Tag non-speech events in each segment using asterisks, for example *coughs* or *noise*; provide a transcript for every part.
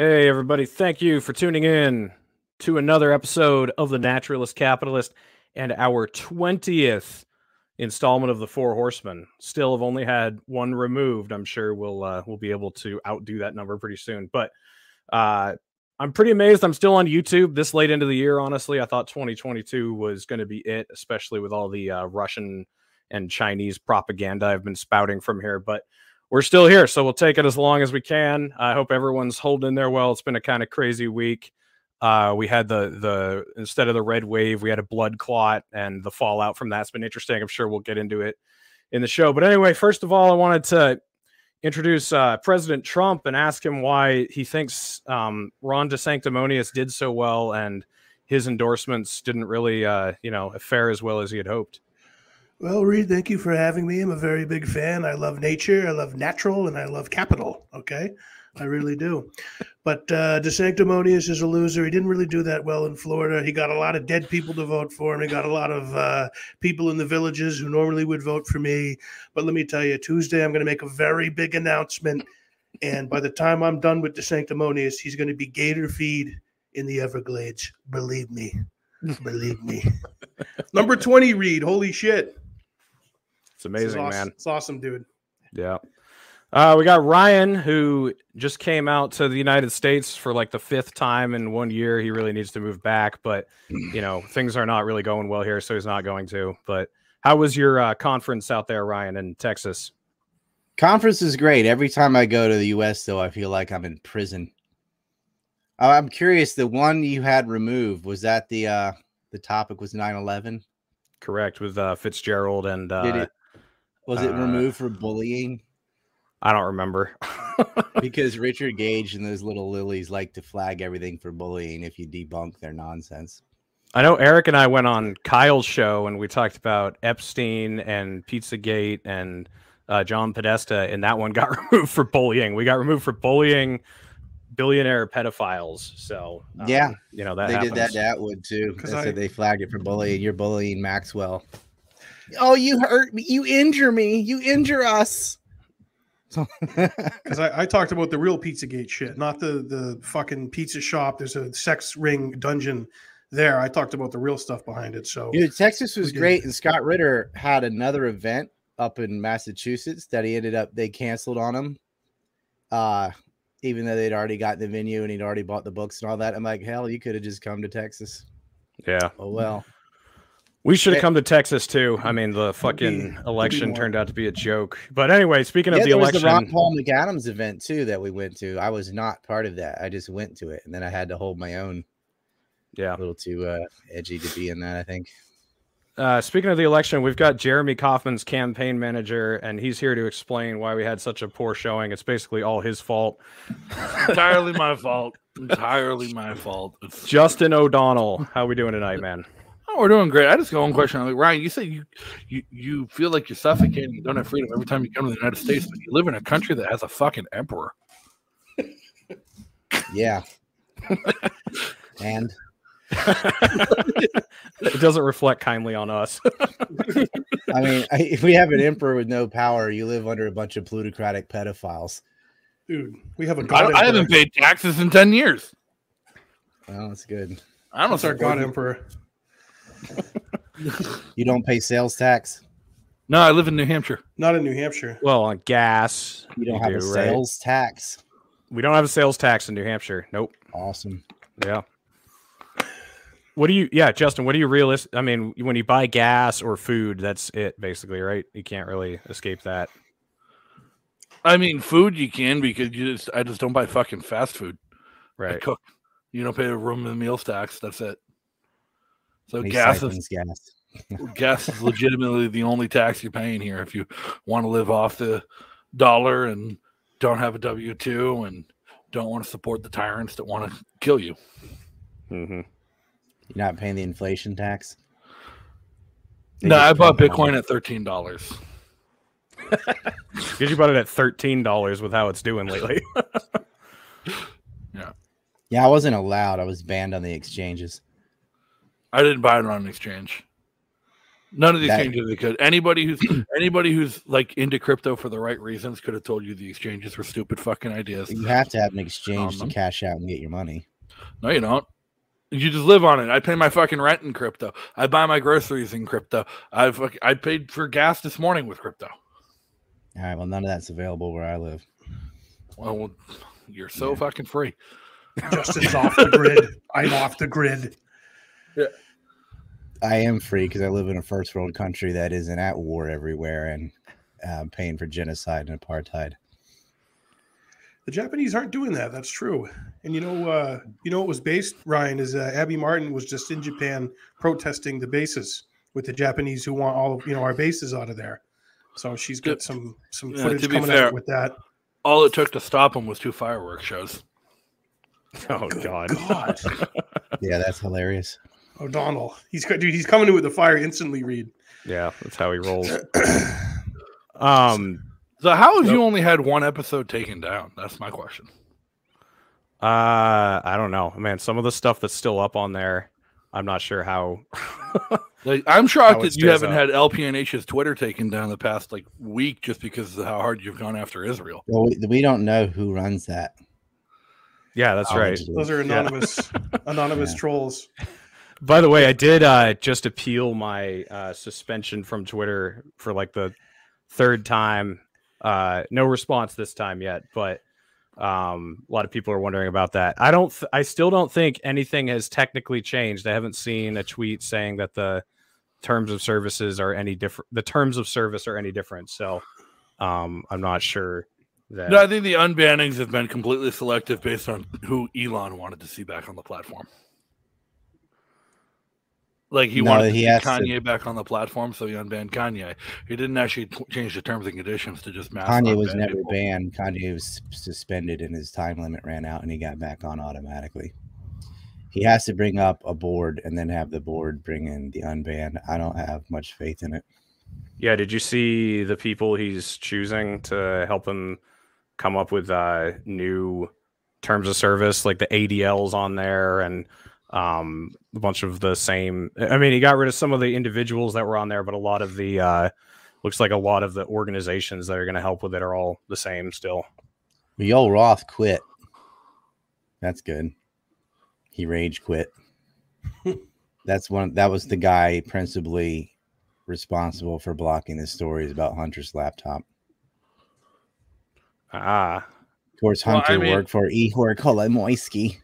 Hey, everybody. Thank you for tuning in to another episode of The Naturalist Capitalist and our 20th installment of The Four Horsemen. Still have only had one removed. I'm sure we'll uh, we'll be able to outdo that number pretty soon. But uh, I'm pretty amazed I'm still on YouTube this late into the year, honestly. I thought 2022 was going to be it, especially with all the uh, Russian and Chinese propaganda I've been spouting from here. But we're still here, so we'll take it as long as we can. I hope everyone's holding there well. It's been a kind of crazy week. Uh, we had the the instead of the red wave, we had a blood clot, and the fallout from that's been interesting. I'm sure we'll get into it in the show. But anyway, first of all, I wanted to introduce uh, President Trump and ask him why he thinks um, Ron DeSanctimonious did so well and his endorsements didn't really, uh, you know, fare as well as he had hoped. Well, Reed, thank you for having me. I'm a very big fan. I love nature, I love natural, and I love capital. Okay. I really do. But uh, DeSanctimonious is a loser. He didn't really do that well in Florida. He got a lot of dead people to vote for him. He got a lot of uh, people in the villages who normally would vote for me. But let me tell you, Tuesday, I'm going to make a very big announcement. And by the time I'm done with DeSanctimonious, he's going to be gator feed in the Everglades. Believe me. Believe me. *laughs* Number 20, Reed. Holy shit. It's amazing, awesome. man. It's awesome, dude. Yeah. Uh, we got Ryan, who just came out to the United States for like the fifth time in one year. He really needs to move back, but you know *clears throat* things are not really going well here, so he's not going to. But how was your uh, conference out there, Ryan, in Texas? Conference is great. Every time I go to the U.S., though, I feel like I'm in prison. Uh, I'm curious. The one you had removed was that the uh, the topic was 9/11. Correct with uh, Fitzgerald and uh, Did it was it uh, removed for bullying? I don't remember. *laughs* because Richard Gage and those little lilies like to flag everything for bullying if you debunk their nonsense. I know Eric and I went on Kyle's show and we talked about Epstein and Pizzagate and uh, John Podesta, and that one got *laughs* removed for bullying. We got removed for bullying billionaire pedophiles. So um, Yeah, you know that they happens. did that to Atwood too. 'Cause They I- said they flagged it for bullying. You're bullying Maxwell. Oh, you hurt me. You injure me. You injure us. So *laughs* Because I, I talked about the real Pizzagate shit, not the the fucking pizza shop. There's a sex ring dungeon there. I talked about the real stuff behind it. So Dude, Texas was great, and Scott Ritter had another event up in Massachusetts that he ended up they canceled on him. Uh, even though they'd already got the venue and he'd already bought the books and all that. I'm like, hell, you could have just come to Texas. Yeah, Oh well. We should have come to Texas too. I mean, the fucking be election turned out to be a joke. But anyway, speaking Yeah, of the there was the Ron Paul McAdams event too that we went to. I was not part of that. I just went to it, and then I had to hold my own. yeah. A little too uh, edgy to be in that, I think. Uh, speaking of the election, we've got Jeremy Kauffman's campaign manager, and he's here to explain why we had such a poor showing. It's basically all his fault. entirely my *laughs* fault. Entirely my fault. Justin O'Donnell, how are we doing tonight, man? Oh, we're doing great. I just got one question. I'm like, Ryan, you say you, you you feel like you're suffocating, you don't have freedom every time you come to the United States, but you live in a country that has a fucking emperor. Yeah. *laughs* and it doesn't reflect kindly on us. *laughs* I mean, I, if we have an emperor with no power, you live under a bunch of plutocratic pedophiles. dude, we have a I, god. I haven't paid taxes in ten years. Well, that's good. I don't know. That's our god emperor. You don't pay sales tax. No, I live in New Hampshire. Not in New Hampshire. well, on gas, You don't have do, a right? sales tax. We don't have a sales tax in New Hampshire. Nope. Awesome. Yeah. What do you? Yeah, Justin. What do you realist? I mean, when you buy gas or food, that's it, basically, right? You can't really escape that. I mean, food you can because you just I just don't buy fucking fast food. I Right. cook. You don't pay the room and meal tax. That's it. So gas is gas. *laughs* gas is legitimately the only tax you're paying here if you want to live off the dollar and don't have a W two and don't want to support the tyrants that want to kill you. Mm-hmm. You're not paying the inflation tax. They no, I bought Bitcoin at thirteen dollars. *laughs* Because you bought it at thirteen dollars with how it's doing lately. *laughs* Yeah. Yeah, I wasn't allowed. I was banned on the exchanges. I didn't buy it on an exchange. None of the That- exchanges they could. Anybody who's *clears throat* anybody who's like into crypto for the right reasons could have told you the exchanges were stupid fucking ideas. You have to have an exchange to Um, cash out and get your money. No, you don't. You just live on it. I pay my fucking rent in crypto. I buy my groceries in crypto. I've I paid for gas this morning with crypto. All right. Well, none of that's available where I live. Well, you're so Yeah. fucking free. Justin's off the grid. I'm off the grid. I am free because I live in a first world country that isn't at war everywhere and uh, paying for genocide and apartheid. The Japanese aren't doing that. That's true. And you know, uh, you know, it was based. Ryan is uh, Abby Martin was just in Japan protesting the bases with the Japanese who want all of you know our bases out of there. So she's got Good. some some Yeah, footage to be coming fair- out with that. All it took to stop them was two fireworks shows. *laughs* Oh Good God. God, *laughs* Yeah, that's hilarious. O'Donnell. He's dude. He's coming in with the fire instantly. Reed. Yeah, that's how he rolls. *clears throat* Um. So how have Nope. you only had one episode taken down? That's my question. Uh, I don't know, man. Some of the stuff that's still up on there, I'm not sure how. *laughs* Like I'm shocked it that you haven't up. had LPNH's Twitter taken down the past like week just because of how hard you've gone after Israel. Well, we, we don't know who runs that. yeah, that's right. Those are Yeah. anonymous *laughs* anonymous Yeah. trolls. By the way, I did uh, just appeal my uh, suspension from Twitter for like the third time. Uh, no response this time yet, but um, a lot of people are wondering about that. I don't. Th- I still don't think anything has technically changed. I haven't seen a tweet saying that the terms of services are any different. The terms of service are any different. So um, I'm not sure that. No, I think the unbannings have been completely selective based on who Elon wanted to see back on the platform. Like he No, wanted he see has to- Kanye back on the platform, so he unbanned Kanye. He didn't actually t- change the terms and conditions to just mass. Kanye was never people. banned. Kanye was suspended and his time limit ran out and he got back on automatically. He has to bring up a board and then have the board bring in the unbanned. I don't have much faith in it. Yeah, did you see the people he's choosing to help him come up with uh, new terms of service, like the ADLs on there, and um, a bunch of the same. I mean, he got rid of some of the individuals that were on there, but a lot of the uh, looks like a lot of the organizations that are going to help with it are all the same still. Yoel Roth quit. That's good. He rage quit. *laughs* That's one. That was the guy principally responsible for blocking the stories about Hunter's laptop. Ah, Of course, Well, I Hunter mean- worked for Ihor Kolomoisky.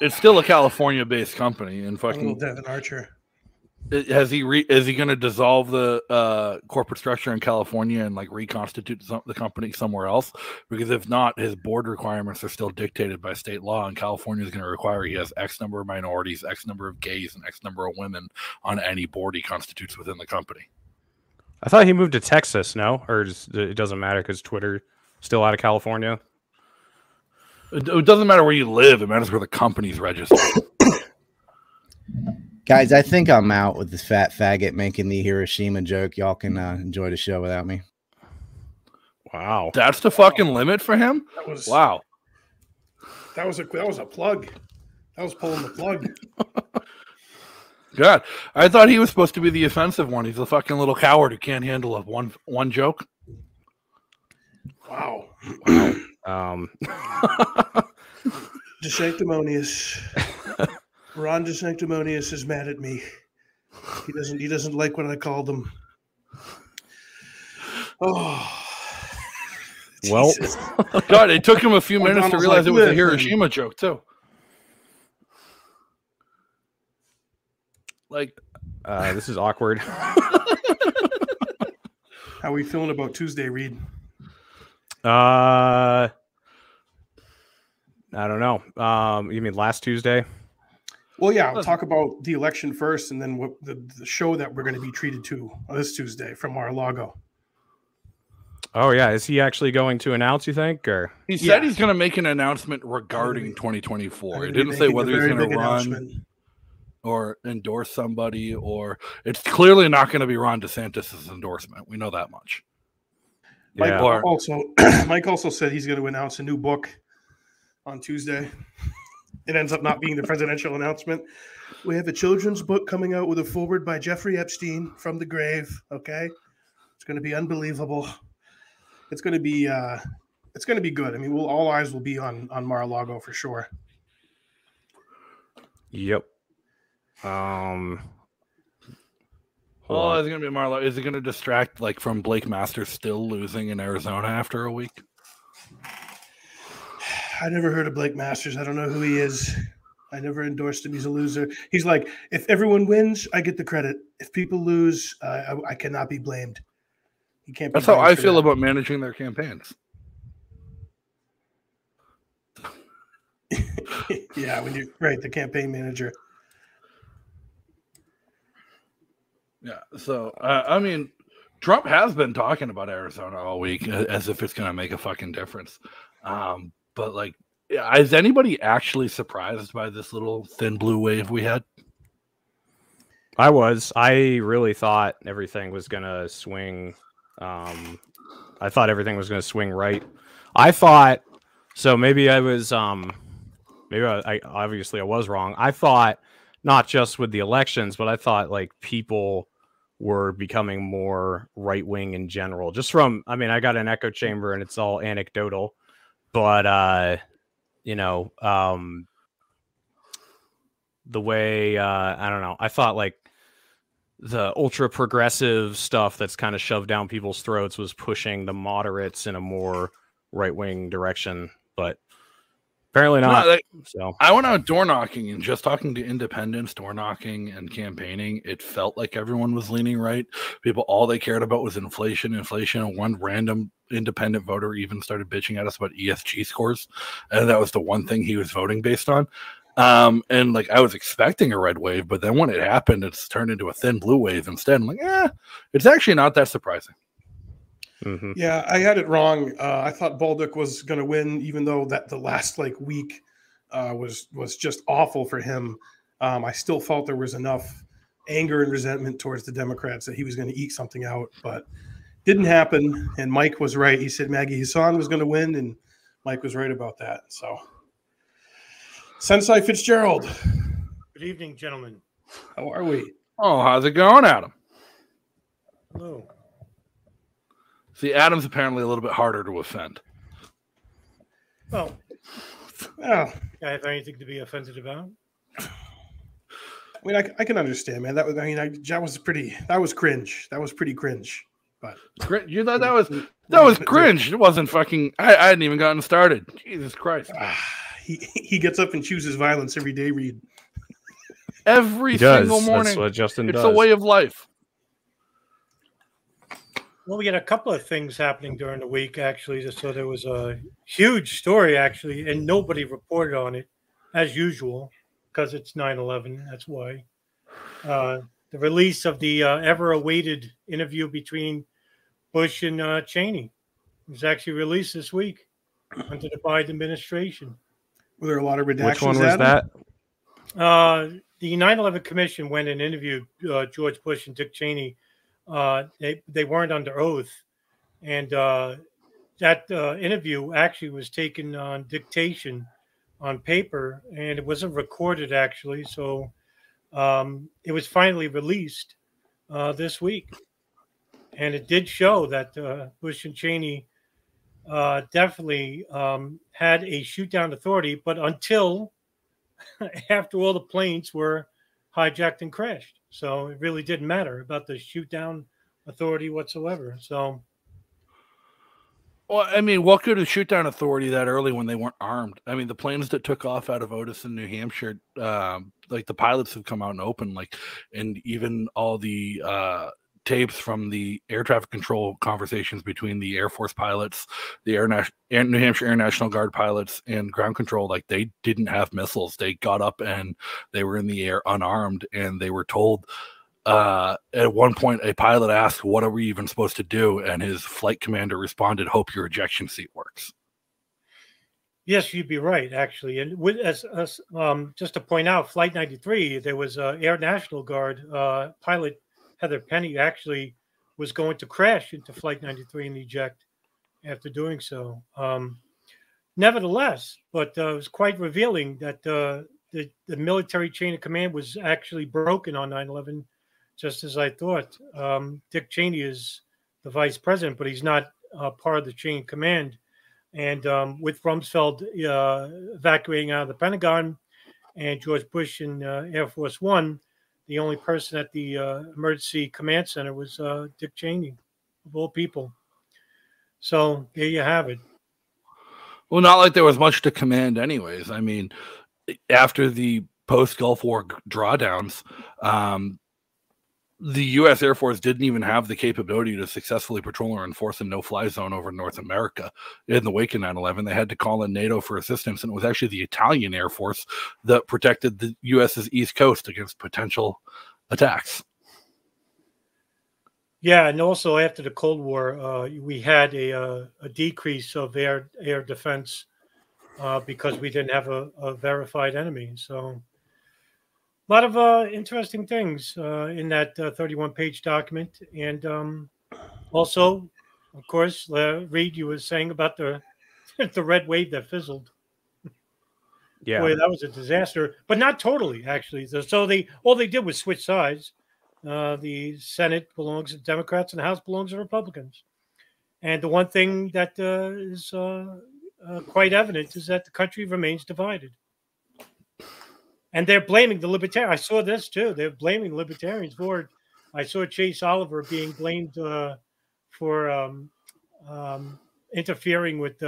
It's still a California-based company, and Little fucking Devon Archer. Has he re- is he going to dissolve the uh, corporate structure in California and like reconstitute some, the company somewhere else? Because if not, his board requirements are still dictated by state law, and California is going to require he has X number of minorities, X number of gays, and X number of women on any board he constitutes within the company. I thought he moved to Texas. No, or just, it doesn't matter because Twitter still out of California. It, it doesn't matter where you live; it matters where the company's registered. *coughs* Guys, I think I'm out with this fat faggot making the Hiroshima joke. Y'all can uh, enjoy the show without me. Wow. That's the fucking limit for him. That was Wow. that was a that was a plug. That was pulling the plug. *laughs* God, I thought he was supposed to be the offensive one. He's a fucking little coward who can't handle a one one joke. Wow. *clears throat* Um, *laughs* DeSanctimonious. Ron DeSanctimonious is mad at me. He doesn't he doesn't like what I called him. Oh Well- *laughs* God, it took him a few minutes to realize like, it was a Hiroshima joke too. Like, *sighs* uh, this is awkward. How are we feeling about Tuesday, Reed? Uh, I don't know. Um, you mean last Tuesday? Well, yeah, I'll talk about the election first, and then what the, the show that we're going to be treated to this Tuesday from Mar-a-Lago. Oh yeah, is he actually going to announce? You think, or he Yeah. said he's going to make an announcement regarding 2024. I'm He didn't say whether he's very going to run or endorse somebody, or it's clearly not going to be Ron DeSantis' endorsement. We know that much. Mike Yeah. Or- also, *clears throat* Mike also said he's going to announce a new book on Tuesday. it ends up not being the presidential announcement. We have a children's book coming out with a forward by Jeffrey Epstein from the grave. Okay, it's going to be unbelievable. It's going to be uh, it's going to be good. I mean, we'll, all eyes will be on on Mar-a-Lago for sure. Yep. Um. Oh, is it gonna be Marlowe? Is it gonna distract like from Blake Masters still losing in Arizona after a week? *sighs* I never heard of Blake Masters. I don't know who he is. I never endorsed him. He's a loser. He's like, if everyone wins, I get the credit. If people lose, uh, I, I cannot be blamed. He can't. Be That's how I feel that. about managing their campaigns. *laughs* yeah, when you're right, the campaign manager. Yeah. So uh, I mean, Trump has been talking about Arizona all week as if it's going to make a fucking difference. Um, but like, is anybody actually surprised by this little thin blue wave we had? I was. I really thought everything was gonna swing. Um, I thought everything was gonna swing right. I thought so. Maybe I was. Um, maybe I, I obviously I was wrong. I thought not just with the elections, but I thought like people were becoming more right wing in general. Just from, I mean, I got an echo chamber and it's all anecdotal, but uh, you know, um, the way uh, I don't know, I thought like the ultra progressive stuff that's kind of shoved down people's throats was pushing the moderates in a more right wing direction, but apparently No, not. like, so I went out door knocking and just talking to independents, door knocking and campaigning. It felt like everyone was leaning right. People, all they cared about was inflation, inflation. And one random independent voter even started bitching at us about ESG scores. And that was the one thing he was voting based on. Um, and like I was expecting a red wave, but then when it happened, it's turned into a thin blue wave instead. I'm like, yeah, it's actually not that surprising. Mhm. Yeah, I had it wrong. Uh, I thought Bolduc was going to win, even though that the last like week uh, was was just awful for him. Um, I still felt there was enough anger and resentment towards the Democrats that he was going to eke something out, but didn't happen. And Mike was right. He said Maggie Hassan was going to win, and Mike was right about that. So, Sensei Fitzgerald, Good evening, gentlemen. how are we? Oh, how's it going, Adam? Hello. See, Adam's apparently a little bit harder to offend. Well, Well, I have anything to be offended about? I mean, I, I can understand, man. That was, I mean, I, that was pretty. That was cringe. That was pretty cringe. But You thought that was that was cringe. It wasn't fucking. I, I hadn't even gotten started. Jesus Christ! Ah, he he gets up and chooses violence every day. Read. Every He does. single That's morning, what Justin it's does. a way of life. Well, we had a couple of things happening during the week, actually. So there was a huge story, actually, and nobody reported on it, as usual, because it's 9 11. That's why. Uh, the release of the uh, ever awaited interview between Bush and uh, Cheney was actually released this week under the Biden administration. Were there a lot of redactions? Which one was Adam? that? Uh, the 9/11 Commission went and interviewed uh, George Bush and Dick Cheney. Uh, they they weren't under oath, and uh, that uh, interview actually was taken on dictation on paper, and it wasn't recorded actually. So um, it was finally released uh, this week, and it did show that uh, Bush and Cheney definitely um, had a shoot down authority, but until *laughs* after all the planes were hijacked and crashed. So it really didn't matter about the shoot down authority whatsoever. So Well, I mean, what could a shoot down authority that early when they weren't armed? I mean, the planes that took off out of Otis in New Hampshire, um, like the pilots have come out and open, like, and even all the uh, tapes from the air traffic control conversations between the Air Force pilots, the Air, Nas- Air New Hampshire Air National Guard pilots, and ground control, like they didn't have missiles. They got up and they were in the air unarmed, and they were told uh, at one point, a pilot asked, "What are we even supposed to do?" And his flight commander responded, "Hope your ejection seat works." yes, you'd be right actually. And with as, as um, just to point out, Flight 93, there was a Air National Guard uh, pilot Heather Penney actually was going to crash into Flight 93 and eject after doing so. Um, nevertheless, but uh, it was quite revealing that uh, the, the military chain of command was actually broken on 9 11, just as I thought. Um, Dick Cheney is the vice president, but he's not uh, part of the chain of command. And um, with Rumsfeld uh, evacuating out of the Pentagon and George Bush in uh, Air Force One, the only person at the uh, emergency command center was uh, Dick Cheney, of all people. So there you have it. Well, not like there was much to command, anyways. I mean, after the post Gulf War drawdowns, um, the U.S. Air Force didn't even have the capability to successfully patrol or enforce a no-fly zone over North America in the wake of 9/11. They had to call in NATO for assistance, and it was actually the Italian Air Force that protected the U.S.'s east coast against potential attacks. Yeah, and also after the Cold War, uh, we had a, uh, a decrease of air air defense uh, because we didn't have a, a, verified enemy. So, a lot of uh, interesting things uh, in that 31 page document, and um, also, of course, Reed, you were saying about the *laughs* the red wave that fizzled. Yeah, Boy, that was a disaster, but not totally actually. So they all they did was switch sides uh, the Senate belongs to Democrats and the House belongs to Republicans. And the one thing that uh, is uh, uh, quite evident is that the country remains divided. And they're blaming the libertarians. I saw this too. They're blaming libertarians for it. I saw Chase Oliver being blamed uh, for um, um, interfering with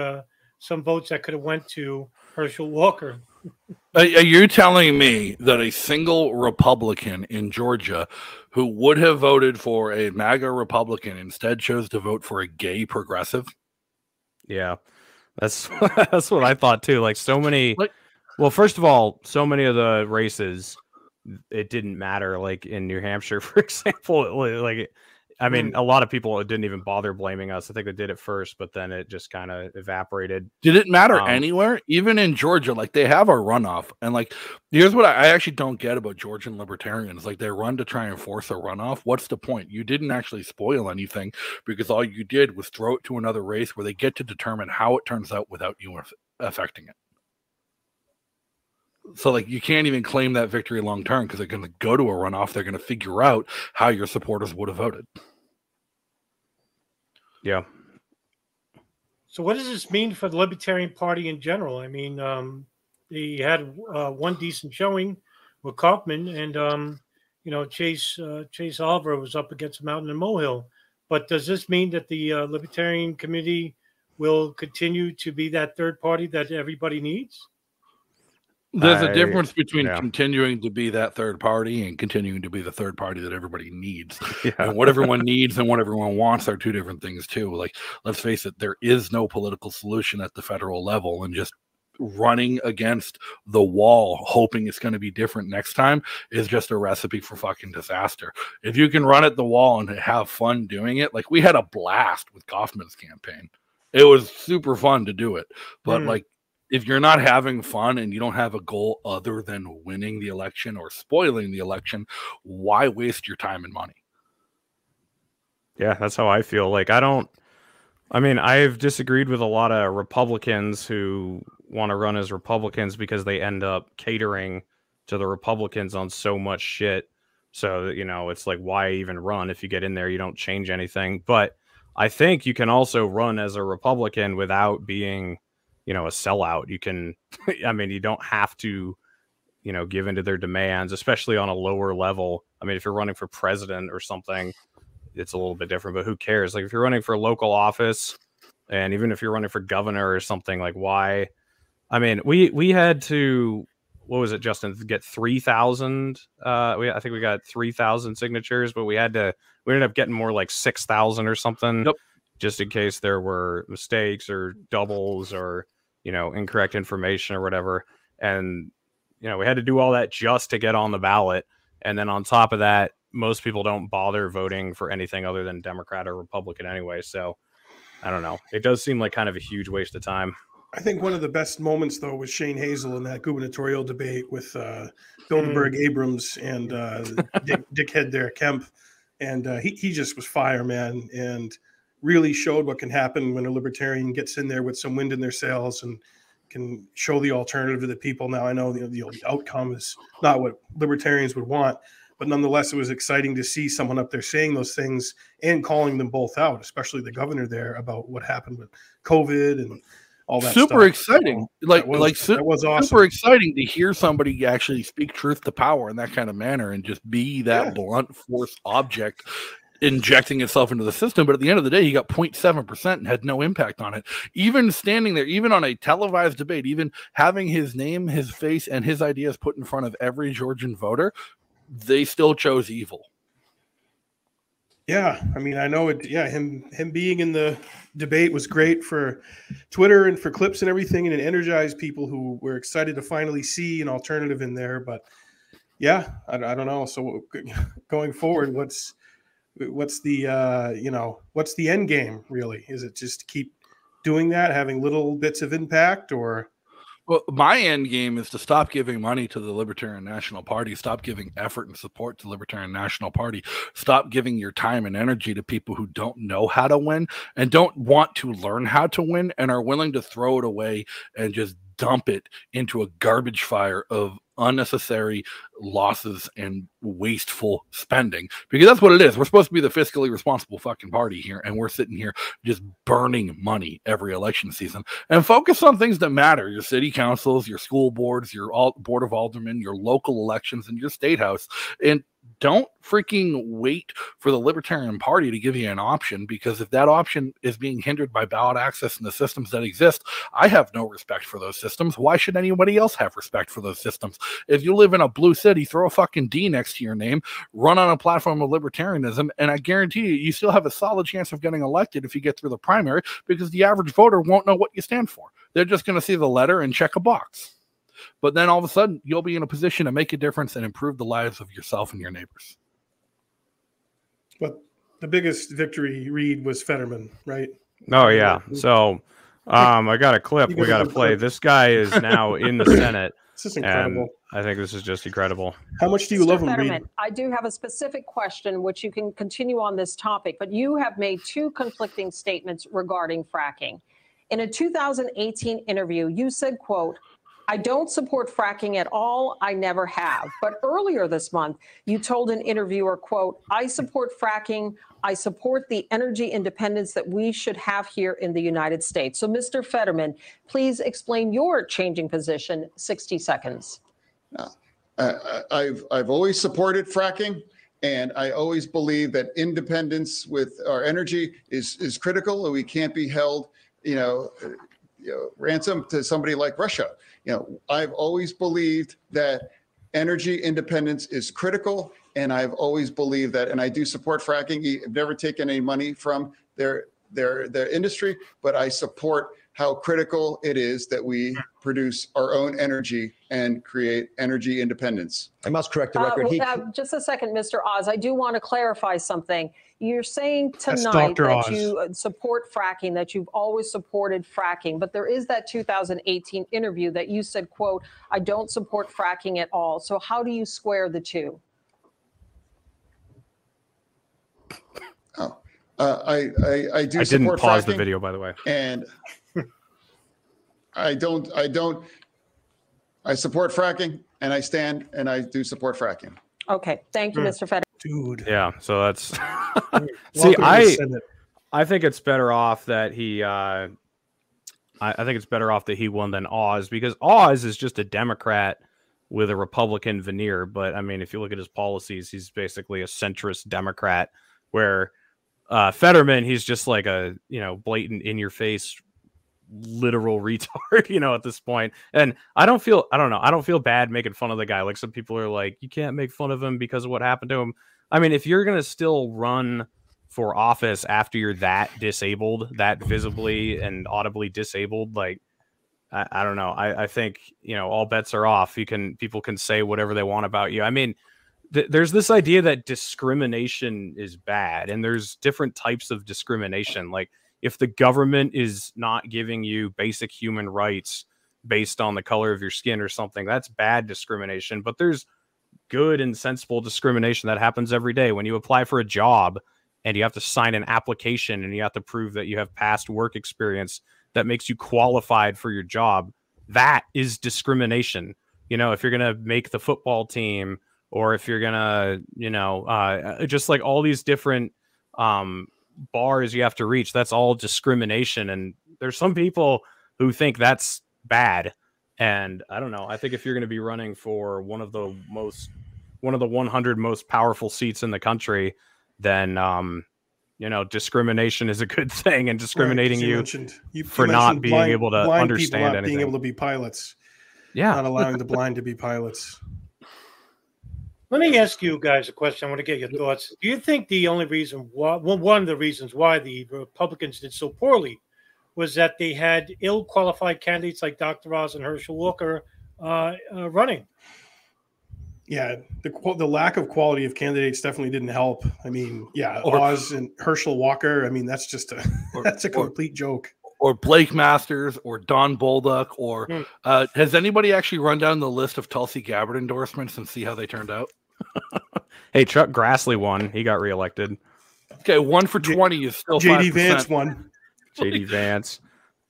some votes that could have went to Herschel Walker. *laughs* Are you telling me that a single Republican in Georgia who would have voted for a MAGA Republican instead chose to vote for a gay progressive? Yeah, that's *laughs* that's what I thought too. Like so many. Like, well, first of all, so many of the races, it didn't matter. Like in New Hampshire, *laughs* for example, like I mean, a lot of people didn't even bother blaming us. I think they did it first, but then it just kind of evaporated. Did it matter um, anywhere? Even in Georgia, like they have a runoff, and like here's what I, I actually don't get about Georgian libertarians: like they run to try and force a runoff. What's the point? You didn't actually spoil anything because all you did was throw it to another race where they get to determine how it turns out without you affecting it. So like you can't even claim that victory long term because they're going to go to a runoff. They're going to figure out how your supporters would have voted. Yeah. So what does this mean for the Libertarian Party in general? I mean, um, they had uh, one decent showing with Kauffman, and um, you know Chase uh, Chase Oliver was up against a Mountain and Mohill. But does this mean that the uh, Libertarian Committee will continue to be that third party that everybody needs? There's a difference between yeah. continuing to be that third party and continuing to be the third party that everybody needs. *laughs* Yeah. And what everyone needs and what everyone wants are two different things too. Like, let's face it, there is no political solution at the federal level, and just running against the wall, hoping it's going to be different next time, is just a recipe for fucking disaster. If you can run at the wall and have fun doing it, like we had a blast with Kauffman's campaign. It was super fun to do it, but mm. like if you're not having fun and you don't have a goal other than winning the election or spoiling the election, why waste your time and money? Yeah, that's how I feel. Like I don't I mean, I've disagreed with a lot of Republicans who want to run as Republicans because they end up catering to the Republicans on so much shit. So, you know, it's like why even run if you get in there you don't change anything. But I think you can also run as a Republican without being you know a sellout you can *laughs* i mean you don't have to you know give into their demands especially on a lower level. I mean if you're running for president or something it's a little bit different but who cares? Like if you're running for a local office and even if you're running for governor or something like why? I mean we we had to what was it justin get 3000 uh we i think we got 3000 signatures but we had to we ended up getting more like 6000 or something yep. just in case there were mistakes or doubles or you know, incorrect information or whatever. And, you know, we had to do all that just to get on the ballot. And then on top of that, most people don't bother voting for anything other than Democrat or Republican anyway. So I don't know. It does seem like kind of a huge waste of time. I think one of the best moments, though, was Shane Hazel in that gubernatorial debate with uh, Bilderberg mm. Abrams and uh, Dick, *laughs* Dickhead there, Kemp. And uh, he, he just was fire, man. And really showed what can happen when a libertarian gets in there with some wind in their sails and can show the alternative to the people. Now I know the, the outcome is not what libertarians would want, but nonetheless, it was exciting to see someone up there saying those things and calling them both out, especially the governor there about what happened with COVID and all that. Super stuff. exciting, So like was, like su- awesome. super exciting to hear somebody actually speak truth to power in that kind of manner and just be that Yeah. blunt force object injecting itself into the system but at the end of the day he got 0.7% and had no impact on it even standing there even on a televised debate even having his name his face and his ideas put in front of every georgian voter they still chose evil Yeah, I mean, I know it. Yeah, him him being in the debate was great for Twitter and for clips and everything, and it energized people who were excited to finally see an alternative in there. But yeah, I, I don't know. So *laughs* going forward, what's what's the uh, you know what's the end game really? Is it just to keep doing that, having little bits of impact, or Well, my end game is to stop giving money to the Libertarian National Party, stop giving effort and support to Libertarian National Party, stop giving your time and energy to people who don't know how to win and don't want to learn how to win and are willing to throw it away and just dump it into a garbage fire of unnecessary losses and wasteful spending because that's what it is. We're supposed to be the fiscally responsible fucking party here, and we're sitting here just burning money every election season and focus on things that matter your city councils, your school boards, your all, board of aldermen, your local elections, and your state house. And don't freaking wait for the Libertarian Party to give you an option because if that option is being hindered by ballot access and the systems that exist, I have no respect for those systems. Why should anybody else have respect for those systems? If you live in a blue city, throw a fucking D next to your name, run on a platform of libertarianism, and I guarantee you, you still have a solid chance of getting elected if you get through the primary because the average voter won't know what you stand for. They're just going to see the letter and check a box. But then all of a sudden, you'll be in a position to make a difference and improve the lives of yourself and your neighbors. but the biggest victory read was Fetterman, right? Oh yeah. So um I got a clip we got gotta play. clip. This guy is now in the *laughs* Senate. This is And incredible. I think this is just incredible. How much do you Mr. love him, Reed? I do have a specific question, which you can continue on this topic, but you have made two conflicting statements regarding fracking. In a 2018 interview, you said, quote, I don't support fracking at all. I never have. But earlier this month, you told an interviewer, quote, I support fracking. I support the energy independence that we should have here in the United States. So, Mr. Fetterman, please explain your changing position. 60 seconds. Uh, I've I've always supported fracking, and I always believe that independence with our energy is is critical, and we can't be held, you know, you know, ransom to somebody like Russia. You know, I've always believed that energy independence is critical, and I've always believed that, and I do support fracking. I've never taken any money from their their their industry, but I support how critical it is that we produce our own energy and create energy independence. I must correct the Uh, record. Uh, just a second, Mr. Oz. I do want to clarify something. You're saying tonight that you uh, support fracking, that you've always supported fracking, but there is that 2018 interview that you said, "quote I don't support fracking at all." So how do you square the two? Oh, uh, I, I I do I didn't support pause the video by the way. and I don't I don't I support fracking and I stand and I do support fracking. Okay, thank you, Hmm. Mr. Fetterman. Dude. Yeah, so that's *laughs* See, welcome to the I I think it's better off that he. Uh, I, I think it's better off that he won than Oz because Oz is just a Democrat with a Republican veneer. But I mean, if you look at his policies, he's basically a centrist Democrat. Where uh, Fetterman, he's just like a you know blatant in your face literal *laughs* retard you know at this point and i don't feel i don't know i don't feel bad making fun of the guy like some people are like you can't make fun of him because of what happened to him i mean if you're gonna still run for office after you're that disabled, that visibly and audibly disabled, like I, I don't know. I, I think you know all bets are off. You can people can say whatever they want about you. I mean, th- there's this idea that discrimination is bad, and there's different types of discrimination. Like if the government is not giving you basic human rights based on the color of your skin or something, that's bad discrimination. But there's good and sensible discrimination that happens every day when you apply for a job and you have to sign an application and you have to prove that you have past work experience that makes you qualified for your job that is discrimination. You know, if you're going to make the football team or if you're going to, you know, uh, just like all these different um, bars you have to reach, that's all discrimination. And there's some people who think that's bad. And I don't know. I think if you're going to be running for one of the most, one of the 100 most powerful seats in the country, then, um, you know, discrimination is a *laughs* good thing, and discriminating Right, you, you- you for not being blind- able to understand anything. being able to be pilots, yeah, not allowing the *laughs* blind to be pilots. Let me ask you guys a question. I want to get your thoughts. Do you think the only reason why, well, one of the reasons why the Republicans did so poorly was that they had ill qualified candidates like Dr. Oz and Herschel Walker uh, uh, running? Yeah, the the lack of quality of candidates definitely didn't help. I mean, yeah, Or- Oz and Herschel Walker. I mean, that's just a *laughs* Or- that's a or- complete joke. Or Blake Masters or Don Bolduc or Hmm. uh, has anybody actually run down the list of Tulsi Gabbard endorsements and see how they turned out? *laughs* Hey, Chuck Grassley won. He got reelected. Okay, one for J- twenty is still JD 5%. Vance won. *laughs* JD Vance.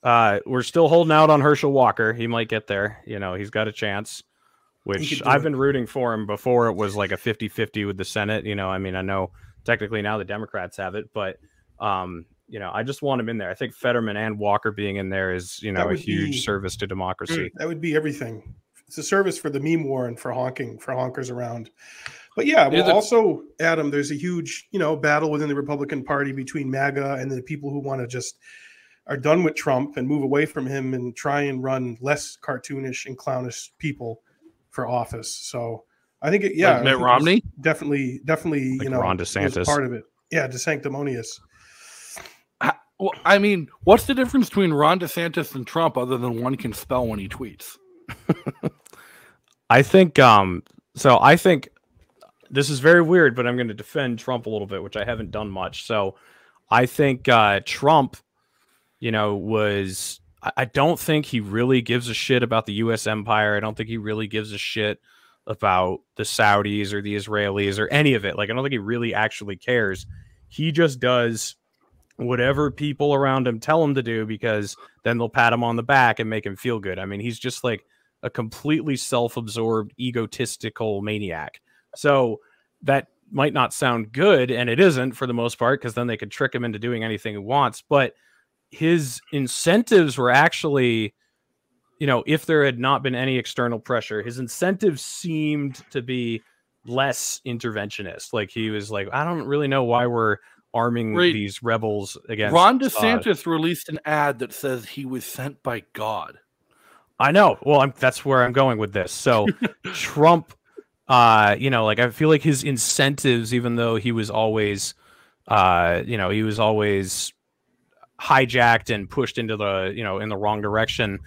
Uh, we're still holding out on Herschel Walker. He might get there. You know, he's got a chance, which I've it. been rooting for him before it was like a 50 50 with the Senate. You know, I mean, I know technically now the Democrats have it, but, um, you know, I just want him in there. I think Fetterman and Walker being in there is, you know, a huge be- service to democracy. Mm, that would be everything. It's a service for the meme war and for honking for honkers around. But yeah, well, the- also Adam, there's a huge you know battle within the Republican Party between MAGA and the people who want to just are done with Trump and move away from him and try and run less cartoonish and clownish people for office. So I think it, yeah, Like Mitt think it was Romney? definitely, definitely, Like you know, Ron it DeSantis. part of it. Yeah, DeSanctimonious. Well, I mean, what's the difference between Ron DeSantis and Trump other than one can spell when he tweets? *laughs* I think um so I think this is very weird, but I'm going to defend Trump a little bit, which I haven't done much. So I think uh Trump, you know, was I- I don't think he really gives a shit about the US empire. I don't think he really gives a shit about the Saudis or the Israelis or any of it. Like I don't think he really actually cares. He just does whatever people around him tell him to do because then they'll pat him on the back and make him feel good. I mean, he's just like a completely self-absorbed egotistical maniac so that might not sound good and it isn't for the most part because then they could trick him into doing anything he wants but his incentives were actually you know if there had not been any external pressure his incentives seemed to be less interventionist like he was like i don't really know why we're arming Right. these rebels against Ron uh, DeSantis released an ad that says he was sent by God. I know. Well, I'm, that's where I'm going with this. So, *laughs* Trump, uh, you know, like I feel like his incentives, even though he was always, uh, you know, he was always hijacked and pushed into the, you know, in the wrong direction.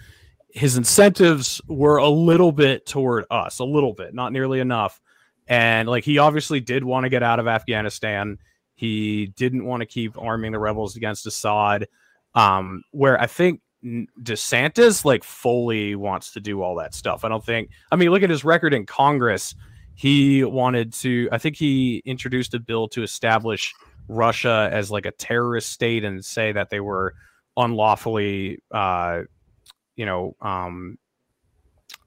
His incentives were a little bit toward us, a little bit, not nearly enough. And like he obviously did want to get out of Afghanistan. He didn't want to keep arming the rebels against Assad. Um, where I think DeSantis like fully wants to do all that stuff. I don't think. I mean, look at his record in Congress. He wanted to. I think he introduced a bill to establish Russia as like a terrorist state and say that they were unlawfully, uh, you know, um,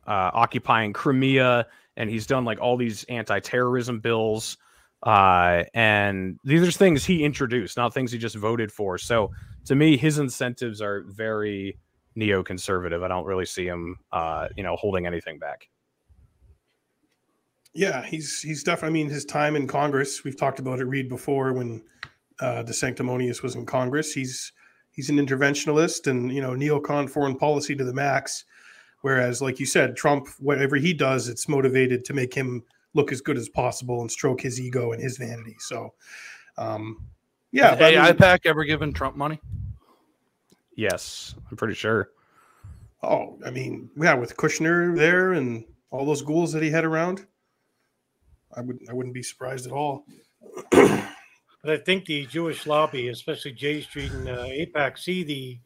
uh, occupying Crimea. And he's done like all these anti-terrorism bills. Uh, and these are things he introduced, not things he just voted for. So to me, his incentives are very neoconservative. I don't really see him, uh, you know, holding anything back. Yeah, he's he's definitely. I mean, his time in Congress. We've talked about it. Read before when uh, De Sanctimonious was in Congress. He's he's an interventionalist and you know neocon foreign policy to the max. Whereas, like you said, Trump, whatever he does, it's motivated to make him look as good as possible and stroke his ego and his vanity. So, um, yeah, Has but I mean- AIPAC ever given Trump money? Yes, I'm pretty sure. Oh, I mean, yeah, with Kushner there and all those ghouls that he had around, I would I wouldn't be surprised at all. *clears throat* But I think the Jewish lobby, especially J Street and uh, AIPAC, see the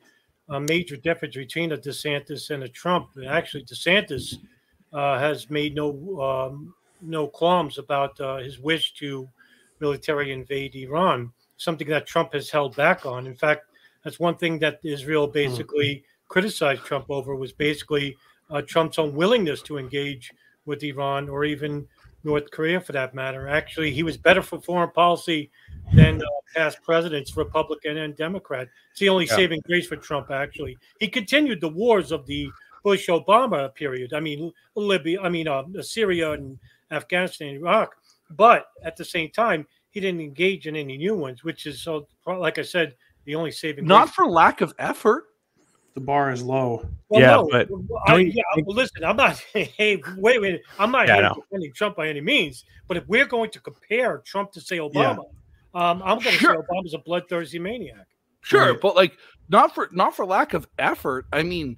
uh, major difference between a DeSantis and a Trump. And actually, DeSantis uh, has made no um, no qualms about uh, his wish to military invade Iran, something that Trump has held back on. In fact, that's one thing that Israel basically criticized Trump over was basically uh, Trump's unwillingness to engage with Iran or even North Korea for that matter. Actually, he was better for foreign policy than uh, past presidents, Republican and Democrat. It's the only Yeah. saving grace for Trump, actually. He continued the wars of the Bush Obama period. I mean, Libya, I mean, uh, Syria and Afghanistan, Iraq. But at the same time, he didn't engage in any new ones, which is, so, like I said, the only saving Not grace. for lack of effort. The bar is low. Well, Yeah, no, but I, don't yeah, think- well, listen, I'm not. *laughs* Hey, wait wait. I'm not Yeah, I here know. defending Trump by any means. But if we're going to compare Trump to say Obama, um, I'm going to Sure. say Obama's a bloodthirsty maniac. Sure, Right. but like not for not for lack of effort. I mean,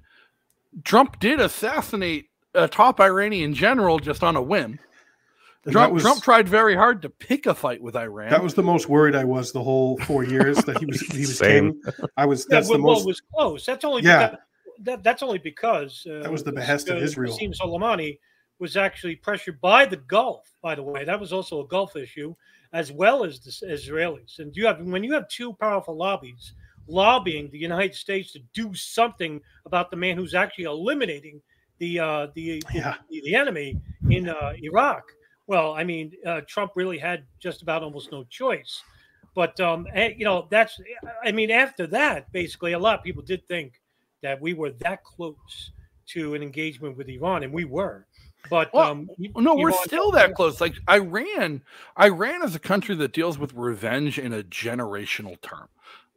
Trump did assassinate a top Iranian general just on a whim. And Trump, was, Trump tried very hard to pick a fight with Iran. that was the most worried I was the whole four years that he was he was Same. king. I was that's well, the most was close. That's only Yeah. because, that, that's only because uh, That was the behest of Israel. Qasem Soleimani was actually pressured by the Gulf. By the way, that was also a Gulf issue, as well as the Israelis. And you have when you have two powerful lobbies lobbying the United States to do something about the man who's actually eliminating the uh, the, the, Yeah. the the enemy in uh, Iraq. Well, I mean, uh, Trump really had just about almost no choice. But um, eh, you know, that's I mean, after that, basically, a lot of people did think that we were that close to an engagement with Iran, and we were. But Well, um, no, we're still that close. Like Iran, Iran is a country that deals with revenge in a generational term.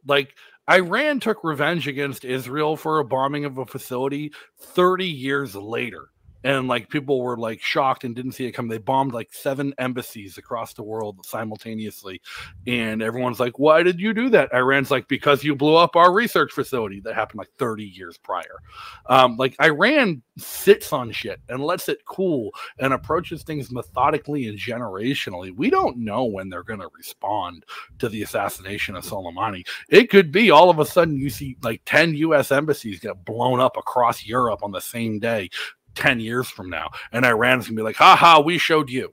Like Iran took revenge against Israel for a bombing of a facility 30 years later. And like people were like shocked and didn't see it come. They bombed like seven embassies across the world simultaneously. And everyone's like, Why did you do that? Iran's like, Because you blew up our research facility that happened like 30 years prior. Um, like Iran sits on shit and lets it cool and approaches things methodically and generationally. We don't know when they're going to respond to the assassination of Soleimani. It could be all of a sudden you see like 10 US embassies get blown up across Europe on the same day 10 years from now. And Iran is going to be like, haha, we showed you.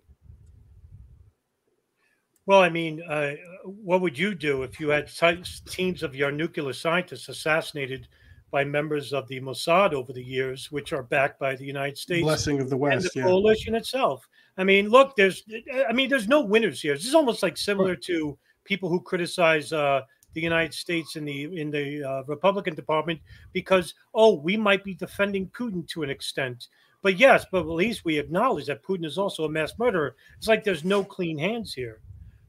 Well, I mean, uh, what would you do if you had ti- teams of your nuclear scientists assassinated by members of the Mossad over the years, which are backed by the United States blessing of the and West. the Yeah. coalition itself? I mean, look, there's, I mean, there's no winners here. This is almost like similar to people who criticize uh, the United States in the in the uh, Republican Department because oh, we might be defending Putin to an extent. But yes, but at least we acknowledge that Putin is also a mass murderer. It's like there's no clean hands here.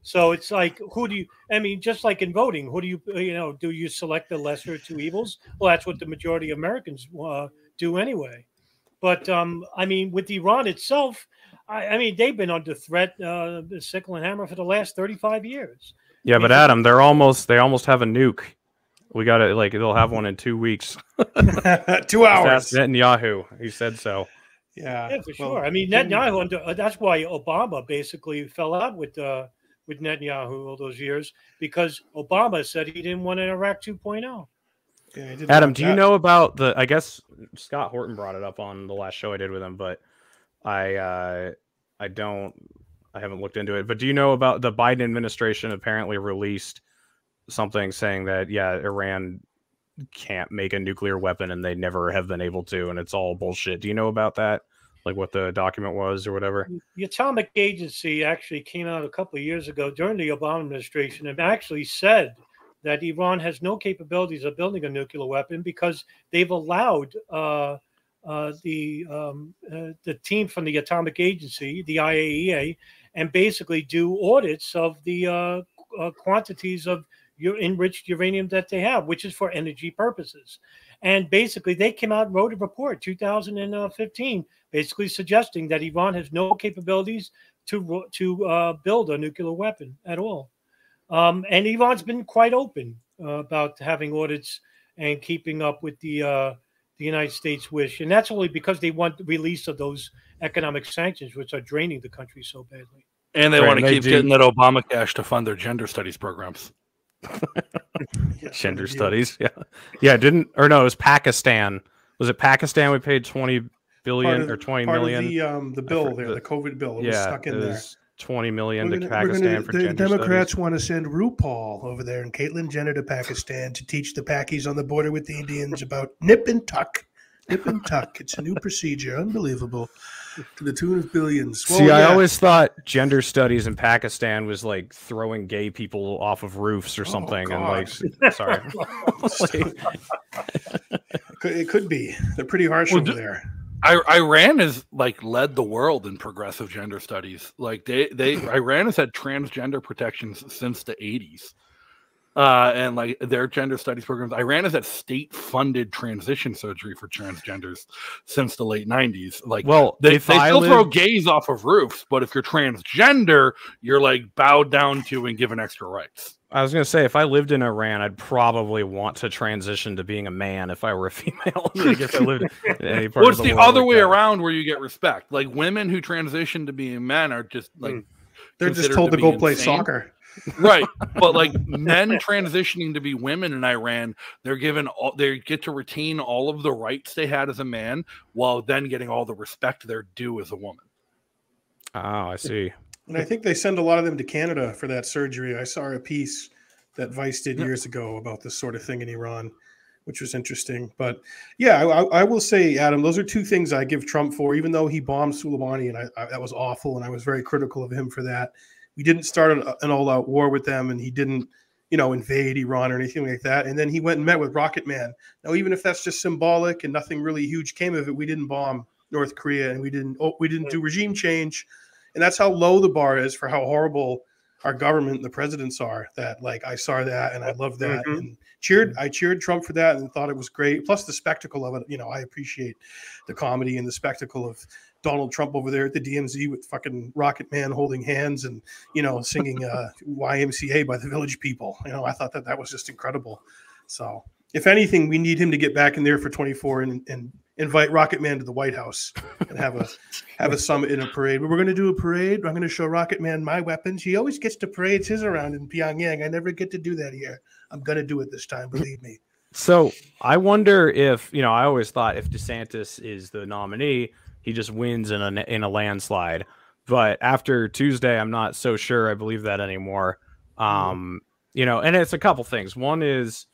So it's like, who do you? I mean, just like in voting, who do you? You know, do you select the lesser of two evils? Well, that's what the majority of Americans uh, do anyway. But um, I mean, with Iran itself, I, mean, they've been under threat, uh, sickle and hammer for the last thirty-five years. Yeah, but Adam, they're almost they almost have a nuke. We got it. Like they'll have one in two weeks. *laughs* *laughs* Two hours. That's Netanyahu. He said so. Yeah. Yeah, for well, sure. I mean, Netanyahu. Under, uh, that's why Obama basically fell out with uh, with Netanyahu all those years because Obama said he didn't want an Iraq oh. 2.0. yeah, he did Adam, like do you know about the? I guess Scott Horton brought it up on the last show I did with him, but I uh, I don't. I haven't looked into it. But do you know about the Biden administration apparently released something saying that yeah, Iran can't make a nuclear weapon and they never have been able to, and it's all bullshit. Do you know about that? Like what the document was or whatever? The Atomic Agency actually came out a couple of years ago during the Obama administration and actually said that Iran has no capabilities of building a nuclear weapon because they've allowed uh, uh, the um, uh, the team from the Atomic Agency, the IAEA, and basically do audits of the uh, uh, quantities of u- enriched uranium that they have, which is for energy purposes. And basically, they came out and wrote a report, 2015, basically suggesting that Iran has no capabilities to to uh, build a nuclear weapon at all. Um, and Iran's been quite open uh, about having audits and keeping up with the uh, the United States wish, and that's only because they want the release of those economic sanctions, which are draining the country so badly. And they Right, want to keep do- getting that Obama cash to fund their gender studies programs. *laughs* *laughs* Yeah, Gender what studies. Yeah. Yeah. Didn't or no, it was Pakistan. Was it Pakistan we paid 20 billion Part or of, 20 part million? of the um the bill there, the- the COVID bill. It was stuck in it there. Was 20 million We're to gonna- Pakistan gonna- for the gender Democrats studies. want to send RuPaul over there and Caitlyn Jenner to Pakistan to teach the Pakis on the border with the Indians about nip and tuck Nip and tuck. It's a new procedure. Unbelievable. To the tune of billions. Well, See, I always thought gender studies in Pakistan was like throwing gay people off of roofs or Oh, something. and like, sorry. *laughs* *laughs* Could- it could be. They're pretty harsh Well, over do- there. I, Iran has like led the world in progressive gender studies. Like they, they *clears throat* Iran has had transgender protections since the 80s. Uh, and like their gender studies programs, Iran has had state-funded transition surgery for transgenders since the late '90s. Like, well, they, they I still throw gays off of roofs, but if you're transgender, you're like bowed down to and given extra rights. I was gonna say if I lived in Iran, I'd probably want to transition to being a man if I were a *laughs* female. *laughs* like if I lived in any part Well, of it's the, world other like way that. around where you get respect. Like women who transition to being men are just like Mm. They're just told to to go play insane. soccer. Right *laughs* but like men transitioning to be women in iran they're given all they get to retain all of the rights they had as a man while then getting all the respect they're due as a woman Oh, I see. And I think they send a lot of them to Canada for that surgery. I saw a piece that Vice did Yeah. years ago about this sort of thing in Iran, which was interesting. But yeah, I, I- I will say, Adam, those are two things I give Trump for, even though he bombed Soleimani, and I, I, that was awful, and I was very critical of him for that. We didn't start an, an all-out war with them, and he didn't, you know, invade Iran or anything like that. And then he went and met with Rocket Man. Now, even if that's just symbolic and nothing really huge came of it, we didn't bomb North Korea, and we didn't, oh, we didn't do regime change and that's how low the bar is for how horrible our government and the presidents are that like i saw that and i love that Mhm. and cheered i cheered trump for that and thought it was great plus the spectacle of it you know i appreciate the comedy and the spectacle of donald trump over there at the dmz with fucking rocket man holding hands and you know singing uh *laughs* ymca by the village people you know i thought that that was just incredible so if anything we need him to get back in there for 24 and, and invite rocket man to the white house and have a have a summit in a parade. But we're going to do a parade. I'm going to show Rocket Man my weapons. He always gets to parade his around in Pyongyang. I never get to do that here. I'm going to do it this time. Believe me. So I wonder if you know. I always thought if DeSantis is the nominee, he just wins in a in a landslide. But after Tuesday, I'm not so sure. I believe that anymore. Um, you know, and it's a couple things. One is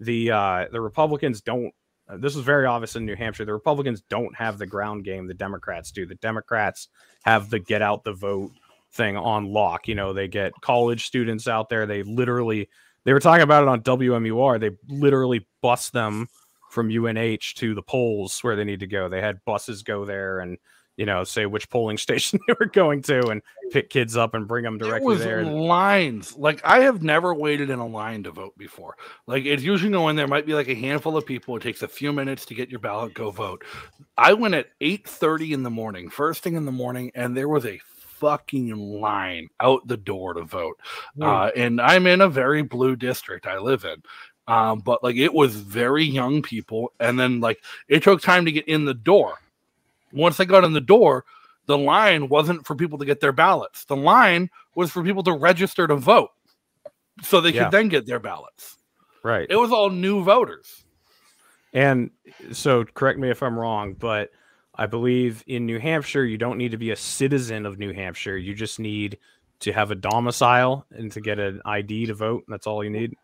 the uh, the Republicans don't. uh, This is very obvious in New Hampshire. The Republicans don't have the ground game the Democrats do. The Democrats have the get out the vote thing on lock. You know, they get college students out there. They literally they were talking about it on WMUR. They literally bus them from UNH to the polls where they need to go. They had buses go there and you know say which polling *laughs* station they were going to and pick kids up and bring them directly was there. lines. Like I have never waited in a line to vote before. Like it's usually when there might be like a handful of people. It takes a few minutes to get your ballot, go vote. I went at eight thirty in the morning, first thing in the morning, and there was a fucking line out the door to vote. Uh, and I'm in a very blue district I live in. Um, but like it was very young people, and then like it took time to get in the door. Once I got in the door, the line wasn't for people to get their ballots. The line was for people to register to vote so they Yeah. could then get their ballots. right. It was all new voters. And so, correct me if I'm wrong, but I believe in New Hampshire, you don't need to be a citizen of New Hampshire. You just need to have a domicile and to get an ID to vote. That's all you need.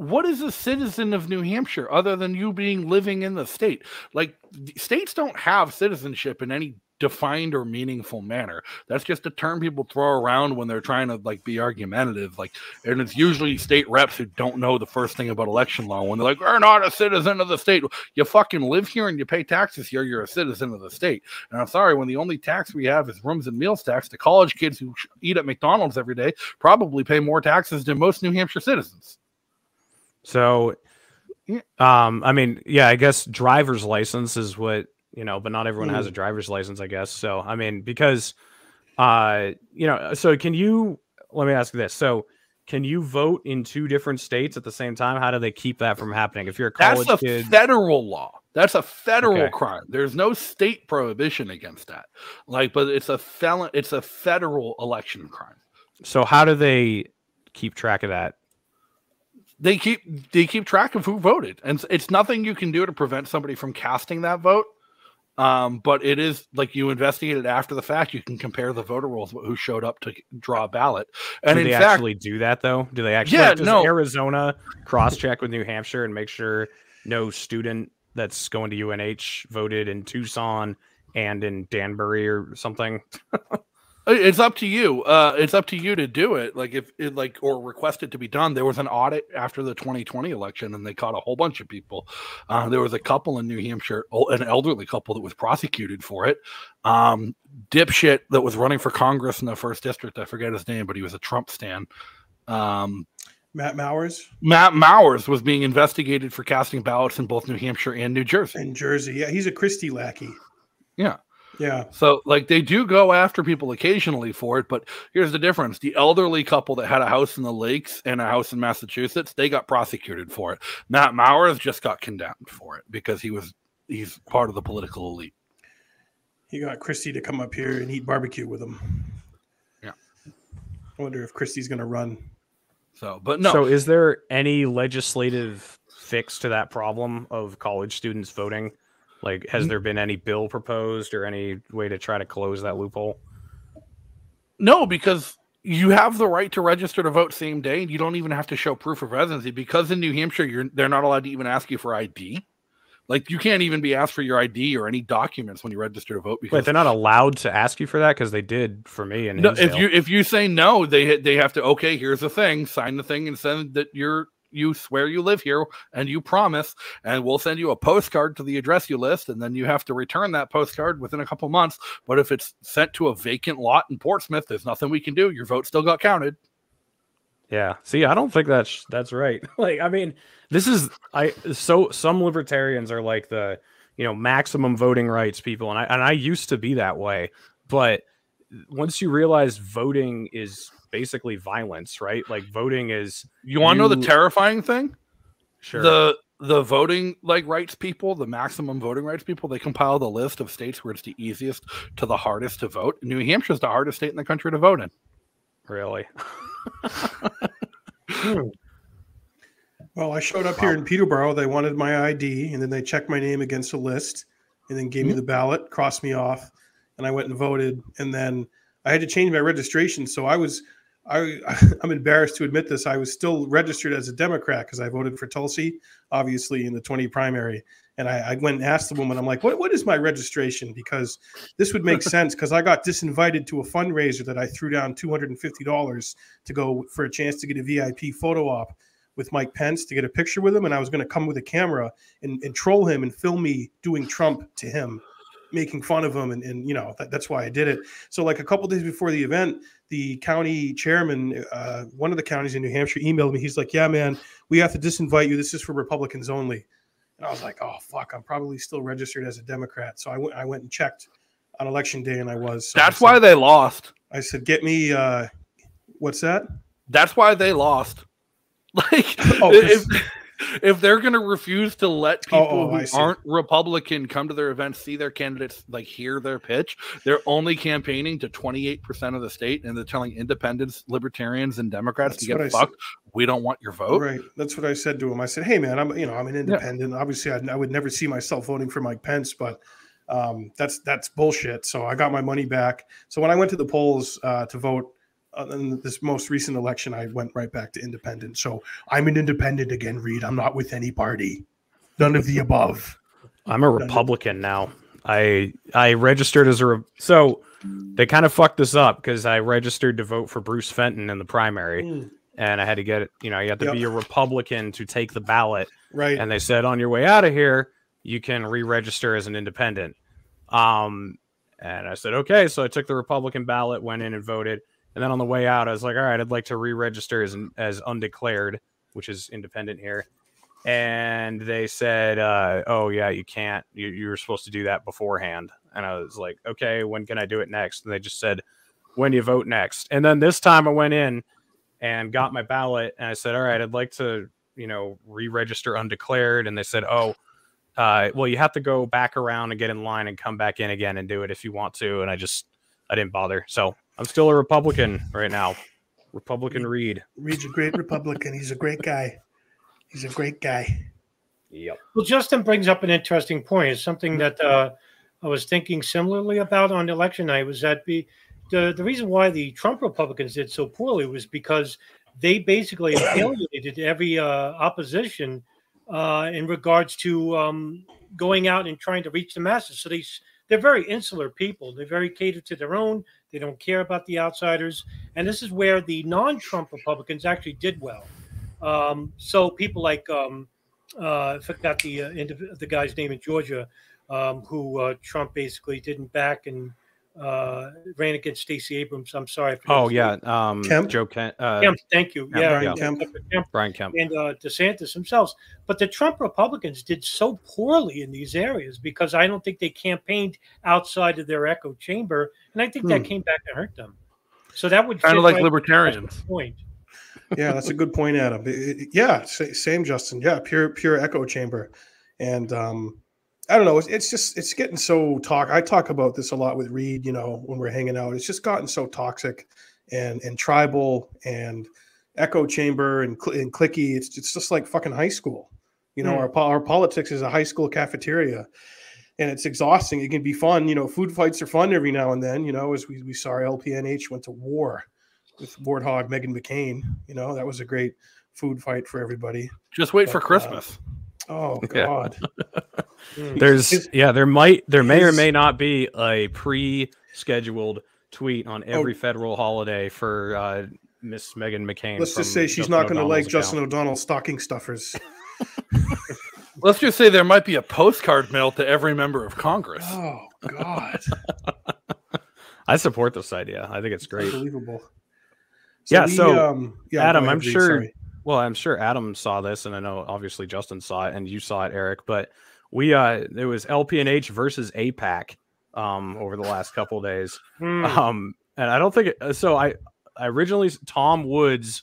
What is a citizen of New Hampshire other than you being living in the state? Like states don't have citizenship in any defined or meaningful manner. That's just a term people throw around when they're trying to like be argumentative. Like, and it's usually state reps who don't know the first thing about election law when they're like, "We're not a citizen of the state." You fucking live here and you pay taxes here. You're a citizen of the state. And I'm sorry, when the only tax we have is rooms and meals tax, the college kids who eat at McDonald's every day probably pay more taxes than most New Hampshire citizens. So, um, I mean, yeah, I guess driver's license is what you know, but not everyone has Hmm. a driver's license, I guess. So, I mean, because, uh, you know, so can you? Let me ask this: so. Can you vote in two different states at the same time? How do they keep that from happening? If you're a college That's a kid, federal law. That's a federal Okay. crime. There's no state prohibition against that. Like, but it's a felon. It's a federal election crime. so how do they keep track of that? They keep they keep track of who voted, and it's, nothing you can do to prevent somebody from casting that vote. Um, but it is like you investigate it after the fact. You can compare the voter rolls who showed up to draw a ballot, and do they fact, actually do that though? Do they actually? Yeah, like, does no. Arizona cross check with New Hampshire and make sure no student that's going to UNH voted in Tucson and in Danbury or something? *laughs* It's up to you. Uh, it's up to you to do it. Like if it like or request it to be done. There was an audit after the 2020 election, and they caught a whole bunch of people. Uh, there was a couple in New Hampshire, an elderly couple that was prosecuted for it. Um, dipshit that was running for Congress in the first district. I forget his name, but he was a Trump stan. Um, Matt Mowers Matt Mowers was being investigated for casting ballots in both New Hampshire and New Jersey. in Jersey. Yeah, he's a Christie lackey. Yeah. Yeah. So, like, they do go after people occasionally for it, but here's the difference: the elderly couple that had a house in the lakes and a house in Massachusetts, they got prosecuted for it. Matt Mowers just got condemned for it because he was he's part of the political elite. He got Christie to come up here and eat barbecue with him. Yeah. I wonder if Christie's going to run. So, but no, So, is there any legislative fix to that problem of college students voting? Like, has there been any bill proposed or any way to try to close that loophole? no, because you have the right to register to vote same day, and you don't even have to show proof of residency. Because in New Hampshire, you're they're not allowed to even ask you for ID. Like, you can't even be asked for your ID or any documents when you register to vote. Because Wait, they're not allowed to ask you for that because they did for me. And No, if you if you say no, they they have to okay. Here's the thing: sign the thing and send that you're you swear you live here and you promise, and we'll send you a postcard to the address you list, and then you have to return that postcard within a couple months. But if it's sent to a vacant lot in Portsmouth, there's nothing we can do. Your vote still got counted. Yeah. See, I don't think that's that's right. *laughs* like, I mean, this is I so some libertarians are like the you know maximum voting rights people, and I and I used to be that way, but once you realize voting is basically violence, right? Like voting is You want to know the terrifying thing? sure. The the voting like rights people, the maximum voting rights people, they compile the list of states where it's the easiest to the hardest to vote. New Hampshire is the hardest state in the country to vote in. really. *laughs* Hmm. Well, I showed up here in Peterborough. They wanted my ID, and then they checked my name against a list, and then gave me hmm. the ballot, crossed me off, and I went and voted. And then I had to change my registration, so I was, I, *laughs* I'm embarrassed to admit this. I was still registered as a Democrat because I voted for Tulsi, obviously in the 20 primary. And I, I went and asked the woman, I'm like, what, what is my registration? Because this would make *laughs* sense because I got disinvited to a fundraiser that I threw down $250 to go for a chance to get a VIP photo op with Mike Pence to get a picture with him, and I was going to come with a camera and, and troll him and film me doing Trump to him, making fun of him, and, and you know that, that's why I did it. So like a couple days before the event, the county chairman, uh, one of the counties in New Hampshire, emailed me. He's like, "Yeah, man, we have to disinvite you. This is for Republicans only." And I was like, "Oh fuck, I'm probably still registered as a Democrat." So I went, I went and checked on election day, and I was. So I That's said- why they lost. I said, "Get me." Uh, what's that? That's why they lost. *laughs* Like Oh, if if they're gonna refuse to let people Oh, oh, who aren't Republican come to their events, see their candidates, like hear their pitch, they're only campaigning to 28% of the state and they're telling independents, libertarians, and Democrats That's to get fucked. We don't want your vote. Right. That's what I said to him. I said, "Hey, man, I'm you know I'm an independent. Obviously, I, I would never see myself voting for Mike Pence, but um, that's that's bullshit." So I got my money back. So when I went to the polls uh, to vote in this most recent election, I went right back to independent. So I'm an independent again, Reed. I'm not with any party. None of the above. I'm a Republican now. I I registered as a re- so they kind of fucked this up because I registered to vote for Bruce Fenton in the primary, Mm, and I had to get it. You know, you have to Yep. be a Republican to take the ballot. right. And they said on your way out of here, you can re-register as an independent. Um, and I said okay. So I took the Republican ballot, went in and voted, and then on the way out, I was like, all right, I'd like to re-register as as undeclared, which is independent here. And they said, uh, oh yeah, you can't. You, you were supposed to do that beforehand. And I was like, okay, when can I do it next? And they just said, when you vote next. And then this time I went in and got my ballot, and I said, all right, I'd like to you know re-register undeclared and they said oh uh, well you have to go back around and get in line and come back in again and do it if you want to and i just i didn't bother so i'm still a republican right now republican reed Reed's a great Republican. He's a great guy. He's a great guy. yep Well, Justin brings up an interesting point. It's something that uh, I was thinking similarly about on election night. Was that be the the reason why the Trump Republicans did so poorly was because they basically *coughs* alienated every uh, opposition uh, in regards to um, going out and trying to reach the masses. So they they're very insular people. They're very catered to their own. They don't care about the outsiders. And this is where the non-Trump Republicans actually did well. Um, so people like um, uh, I forgot the uh, the guy's name in Georgia, um, who uh, Trump basically didn't back and uh, ran against Stacey Abrams. I'm sorry. Oh yeah, um, Kemp? Joe Kemp. Uh, Kemp, thank you. Yeah, Yeah, Brian yeah, Kemp. Kemp Brian Kemp. and uh, DeSantis themselves. But the Trump Republicans did so poorly in these areas because I don't think they campaigned outside of their echo chamber, and I think that Hmm. came back to hurt them. So that would Kind of like right libertarians. Point. yeah, that's a good point, Adam. It- it- yeah, sa- same, Justin. Yeah, pure, pure echo chamber, and um, I don't know. It's, it's just it's getting so talk. I talk about this a lot with Reed. You know, when we're hanging out, it's just gotten so toxic, and and tribal and echo chamber and cl- and clicky. It's it's just like fucking high school. You know, Hmm. our po- our politics is a high school cafeteria. And it's exhausting. It can be fun, you know. Food fights are fun every now and then, you know. As we, we saw, our LPNH went to war with Warthog Meghan McCain. You know, that was a great food fight for everybody. Just wait for But, uh, Christmas. Oh *laughs* God. Hmm. There's yeah, there might there may or may not be a pre-scheduled tweet on Oh. every federal holiday for uh, Miss Meghan McCain. Let's just say she's Justin not going to like account. Justin O'Donnell's stocking stuffers. *laughs* Let's just say there might be a postcard mail to every member of Congress. Oh God. *laughs* I support this idea. I think it's great. Unbelievable. Yeah, so, um, yeah, Adam, ahead, I'm Reed, sure- sorry. Well, I'm sure Adam saw this, and I know obviously Justin saw it, and you saw it, Eric. But we uh, it was LPNH versus AIPAC um over the last couple of days. Hmm. Um, and I don't think it, uh, so. I, I originally Tom Woods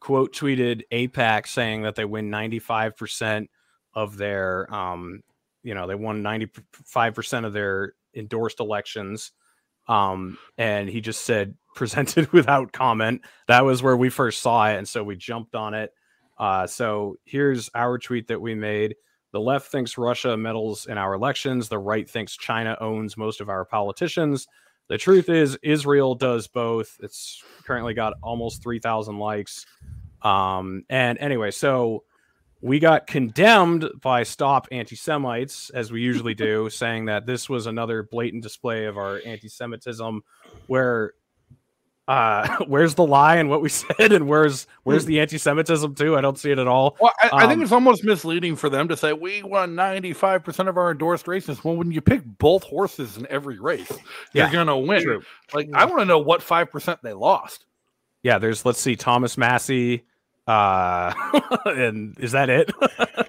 quote tweeted AIPAC saying that they win 95% of their, um, you know, they won 95% of their endorsed elections. Um, and he just said *laughs* presented without comment. That was where we first saw it. And so we jumped on it. Uh, so here's our tweet that we made. The left thinks Russia meddles in our elections. The right thinks China owns most of our politicians. The truth is, Israel does both. It's currently got almost 3,000 likes. Um, and anyway, so we got condemned by Stop Anti Semites, as we usually do, *laughs* saying that this was another blatant display of our anti Semitism, where uh *laughs* where's the lie and what we *laughs* said and where's where's the anti-semitism too i don't see it at all Well, I, I think Um, it's almost misleading for them to say we won 95% of our endorsed races. Well, when you pick both horses in every race, Yeah, you're going to win. true. Like, I want to know what 5% they lost. yeah there's let's see thomas massie uh *laughs* and is that it I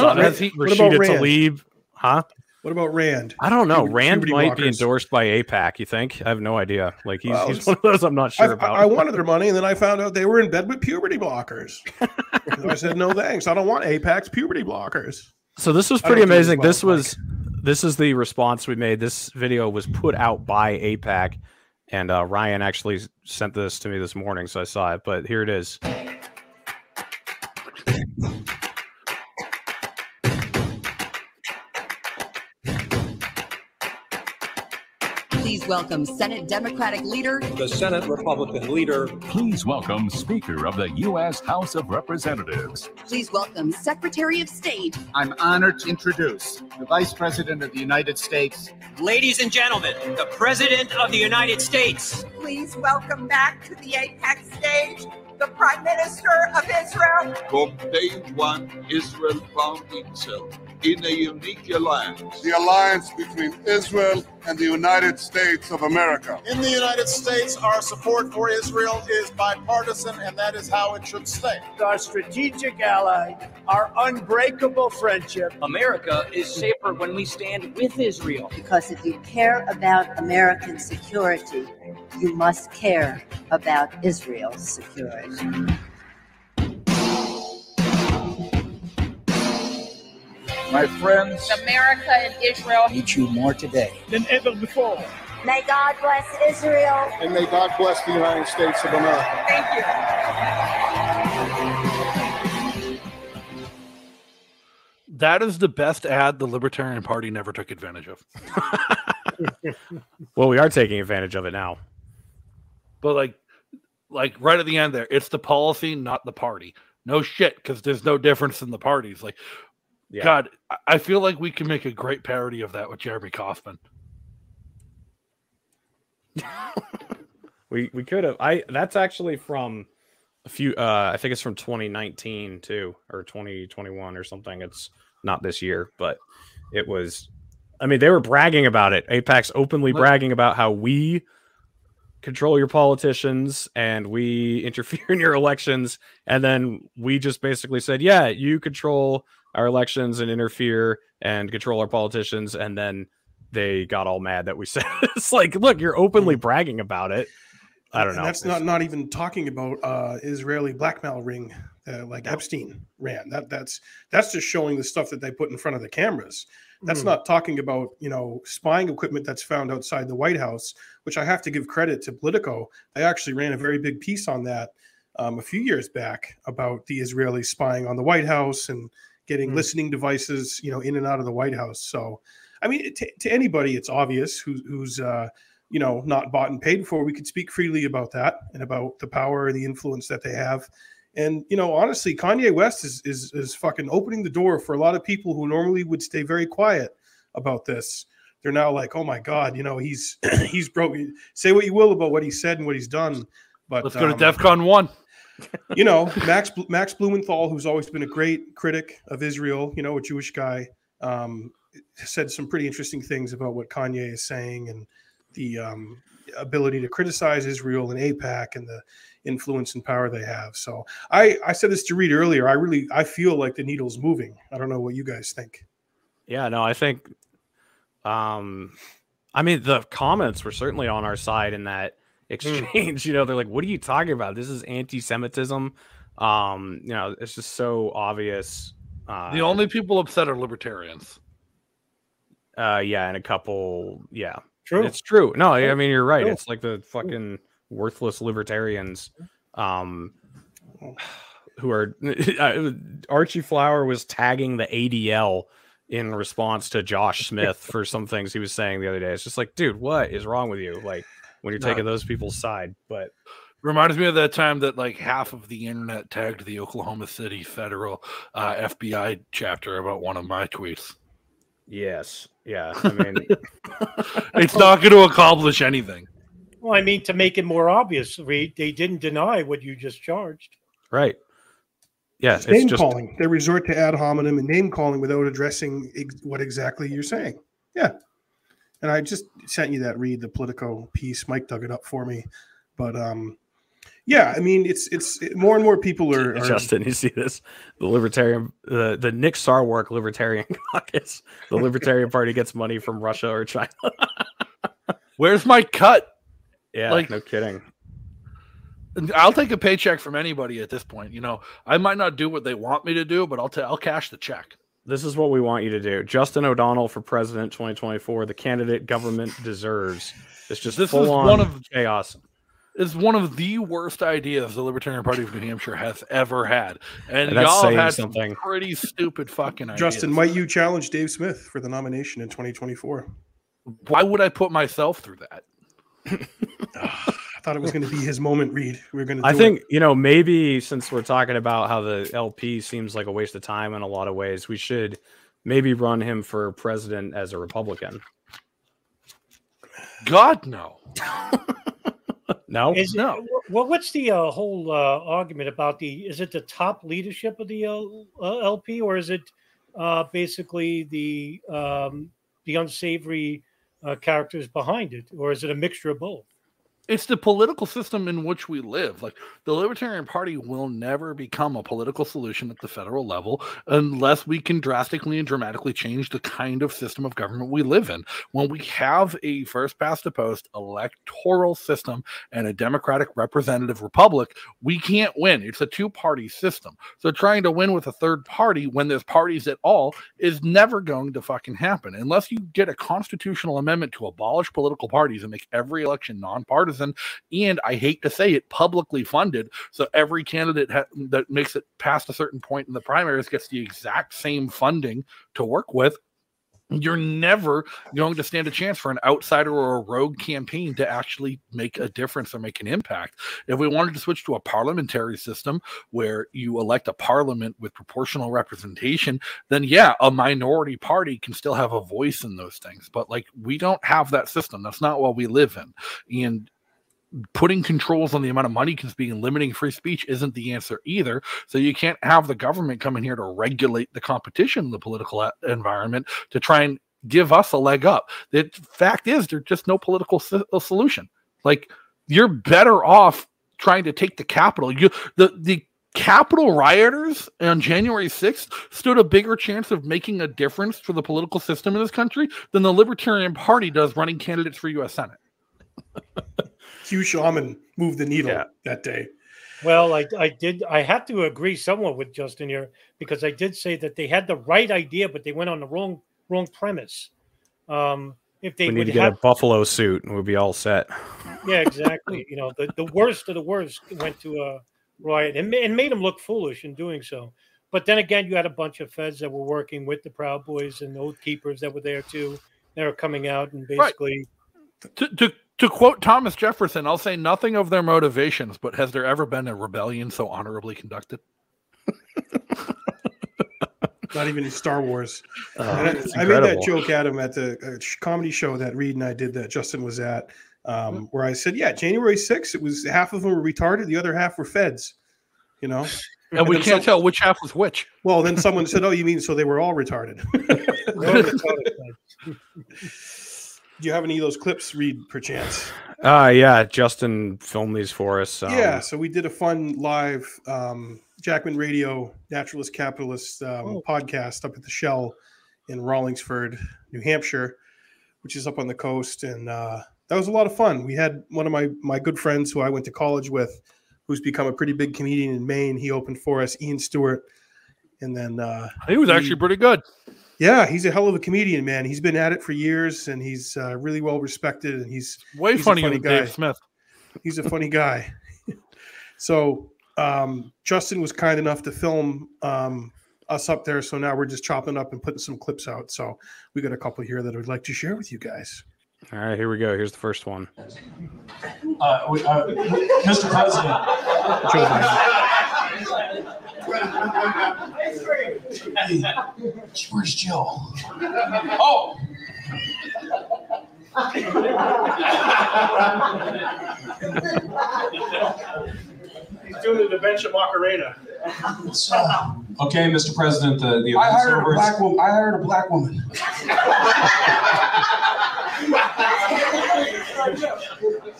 don't know, has he- What about Rashida Rand? Huh What about Rand? i don't know Puberty- rand puberty might be endorsed by aipac you think i have no idea like he's, Well, he's one of those i'm not I, sure about I wanted their money, and then I found out they were in bed with puberty blockers. *laughs* I said, "No thanks. I don't want AIPAC's puberty blockers." So this was pretty amazing. This was this is the response we made. This video was put out by AIPAC, and uh, Ryan actually sent this to me this morning, so I saw it. But here it is. Please welcome Senate Democratic leader the Senate Republican leader. Please welcome Speaker of the U.S. House of Representatives. Please welcome Secretary of State I'm honored to introduce the Vice President of the United States, Ladies and gentlemen, the President of the United States. Please welcome back to the AIPAC stage the Prime Minister of Israel. From day one, Israel found itself in a unique alliance. the alliance between Israel and the United States of America. In the United States, our support for Israel is bipartisan, and that is how it should stay. Our strategic ally, our unbreakable friendship. America is safer when we stand with Israel. Because if you care about American security, you must care about Israel's security. My friends, America and Israel. meet you more today. Than ever before. May God bless Israel. And may God bless the United States of America. Thank you. That is the best ad the Libertarian Party never took advantage of. *laughs* Well, we are taking advantage of it now. But like, like right at the end there, it's the policy, not the party. No shit, because there's no difference in the parties. Like, Yeah. God, I- feel like we can make a great parody of that with Jeremy Kauffman. *laughs* We we could have. I that's actually from a few. Uh, I think it's from 2019 too, or 2021 or something. It's not this year, but it was. I mean, they were bragging about it. AIPAC's openly bragging about how we control your politicians and we *laughs* interfere in your elections, and then we just basically said, "Yeah, you control our elections and interfere and control our politicians," and then they got all mad that we *laughs* said it's like, look, you're openly bragging about it. I don't And know. That's not not even talking about uh, Israeli blackmail ring uh, like Epstein ran. That that's that's just showing the stuff that they put in front of the cameras. That's Mhm. not talking about you know spying equipment that's found outside the White House, which I have to give credit to Politico. They actually ran a very big piece on that um, a few years back about the Israeli spying on the White House and getting Mm. listening devices you know in and out of the White House. So, I mean, to, to anybody, it's obvious who, who's uh, you know not bought and paid for. We could speak freely about that and about the power and the influence that they have. And you know, honestly, Kanye West is is is fucking opening the door for a lot of people who normally would stay very quiet about this. They're now like, oh my god, you know, he's *clears throat* he's broke. Say what you will about what he said and what he's done, but Let's go to um, DEFCON one. You know, Max Max Blumenthal, who's always been a great critic of Israel, you know, a Jewish guy, um, said some pretty interesting things about what Kanye is saying and the um, ability to criticize Israel and AIPAC and the influence and power they have. So I I said this to Reed earlier. I really I feel like the needle's moving. I don't know what you guys think. Yeah, no, I think um I mean the comments were certainly on our side in that exchange. *laughs* You know, they're like, what are you talking about? This is anti-Semitism. Um, you know, it's just so obvious. Uh The only people upset are libertarians. uh yeah, and a couple yeah. True. It's true. No, I mean you're right. True. It's like the fucking worthless libertarians um *sighs* who are *laughs* Archie Flower was tagging the ADL in response to Josh Smith for some things he was saying the other day. It's just like, dude, what is wrong with you? Like when you're No. taking those people's side. But Reminds me of that time that like half of the internet tagged the Oklahoma City federal uh, FBI chapter about one of my tweets. yes, yeah. I *laughs* mean, It's not going to accomplish anything. Well, I mean, to make it more obvious, we, they didn't deny what you just charged. right. Yeah, It's it's name just calling. They resort to ad hominem and name calling without addressing ex- what exactly you're saying. Yeah. And I just sent you that read the Politico piece. Mike dug it up for me. But um yeah, I mean it's it's more and more people are, are Justin, you see this? The libertarian, the the Nick Sarwark Libertarian *laughs* Caucus, the Libertarian Party gets money from Russia or China. *laughs* Where's my cut? Yeah, Like- no kidding. I'll take a paycheck from anybody at this point. You know, I might not do what they want me to do, but I'll ta- I'll cash the check. This is what we want you to do. Justin O'Donnell for president 2024. The candidate government deserves. It's just This full is on one of- chaos. It's one of the worst ideas the Libertarian Party of New Hampshire has ever had, and, And y'all saying had something. some pretty stupid fucking ideas. Justin, might you challenge Dave Smith for the nomination in 2024? why would I put myself through that? *laughs* I thought it was going to be his moment, Reed. We are going to. I think it. you know maybe since we're talking about how the LP seems like a waste of time in a lot of ways, we should maybe run him for president as a Republican. God no. *laughs* No, Is No. it, well, what's the uh, whole uh, argument about the? Is it the top leadership of the L, uh, LP, or is it uh, basically the um, the unsavory uh, characters behind it, or is it a mixture of both? It's the political system in which we live. Like the Libertarian Party will never become a political solution at the federal level unless we can drastically and dramatically change the kind of system of government we live in. When we have a first past the post electoral system and a democratic representative republic, we can't win. It's a two party system. So trying to win with a third party when there's parties at all is never going to fucking happen unless you get a constitutional amendment to abolish political parties and make every election nonpartisan and I hate to say it, publicly funded. So every candidate ha- that makes it past a certain point in the primaries gets the exact same funding to work with. you're never going to stand a chance for an outsider or a rogue campaign to actually make a difference or make an impact. If we wanted to switch to a parliamentary system where you elect a parliament with proportional representation, then yeah, a minority party can still have a voice in those things. But like we don't have that system. That's not what we live in. And putting controls on the amount of money can speak and limiting free speech isn't the answer either. So you can't have the government come in here to regulate the competition in the political environment to try and give us a leg up. The fact is, there's just no political so- uh, solution. Like you're better off trying to take the capital. You the the Capitol rioters on January 6th stood a bigger chance of making a difference for the political system in this country than the Libertarian Party does running candidates for U.S. Senate. *laughs* Q Shaman moved the needle that day. Well, I, I did. I have to agree somewhat with Justin here because I did say that they had the right idea, but they went on the wrong wrong premise. Um, if they we need would to get have, a buffalo suit and we'll be all set. yeah, exactly. you know, the, the worst of the worst went to a riot and, and made them look foolish in doing so. But then again, you had a bunch of feds that were working with the Proud Boys and Oath Keepers that were there too. They were coming out and Right. basically To, to to quote Thomas Jefferson, I'll say nothing of their motivations, but has there ever been a rebellion so honorably conducted? *laughs* Not even in Star Wars. Oh, I- I, made that incredible. joke, Adam, at the uh, comedy show that Reed and I did that Justin was at, um, where I said, "Yeah, January 6th, it was half of them were retarded, the other half were feds." You know, *laughs* And we can't some- tell which half was which. Well, then someone said, "Oh, you mean so they were all retarded?" *laughs* Do you have any of those clips, Reed, perchance? Uh yeah, Justin filmed these for us. Um, yeah, so we did a fun live um, Jackman Radio Naturalist Capitalist um, podcast up at the Shell in Rollinsford, New Hampshire, which is up on the coast, and uh, that was a lot of fun. We had one of my my good friends who I went to college with, who's become a pretty big comedian in Maine. He opened for us, Ian Stewart, and then uh, He was actually pretty good. Yeah, he's a hell of a comedian, man. He's been at it for years, and he's uh, really well respected. And he's Way he's a funnier funny than Dave Smith. He's a funny guy. *laughs* so um, Justin was kind enough to film um, us up there. So now we're just chopping up and putting some clips out. So we got a couple here that I'd like to share with you guys. All right, here we go. Here's the first one. Uh, we, uh, Mr. President. Joe Biden. Hey, where's Joe? Oh. He's doing the bench at Macarena. Okay, Mr. President, the, the I event's hired a black woman. I hired a black woman. *laughs*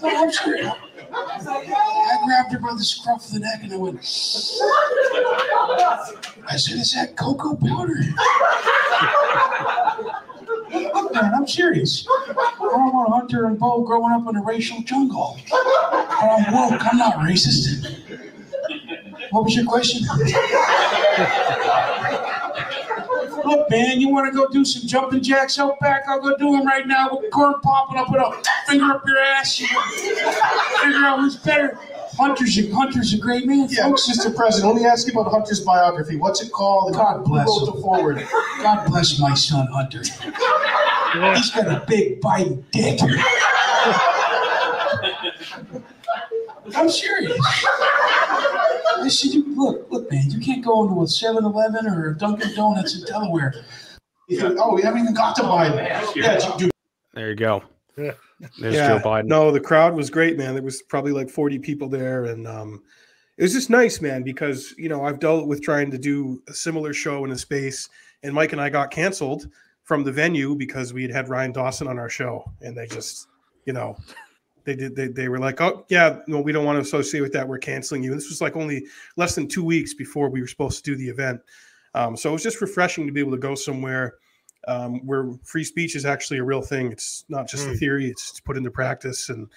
I'm serious. I grabbed her by the scruff of the neck and I went. I said, "Is that cocoa powder?" Look, man, I'm serious. I'm a hunter and Bo growing up in a racial jungle. But I'm woke. I'm not racist. What was your question? Look, man, you want to go do some jumping jacks out back? I'll go do them right now with corn popping up with a finger up your ass. You figure out who's better. Hunter's a, Hunter's a great man, Yeah, folks. Mr. President, let me ask you about Hunter's biography. What's it called? God bless Who wrote him. the forward? God bless my son, Hunter. He's got a big biting dick. *laughs* I'm serious. I said, you, look, look, man, you can't go into a 7 Eleven or a Dunkin' Donuts in Delaware. Yeah. Oh, we haven't even got to Biden. Yeah, you do. There you go. Yeah. There's Yeah. Joe Biden. No, the crowd was great, man. There was probably like 40 people there. And um, it was just nice, man, because, you know, I've dealt with trying to do a similar show in a space. And Mike and I got canceled from the venue because we had had Ryan Dawson on our show. And they just, you know, they did, they, they were like, oh, yeah, no, we don't want to associate with that. We're canceling you. And this was like only less than two weeks before we were supposed to do the event. Um, so it was just refreshing to be able to go somewhere um, where free speech is actually a real thing. It's not just a Mm. theory; it's, it's put into practice, and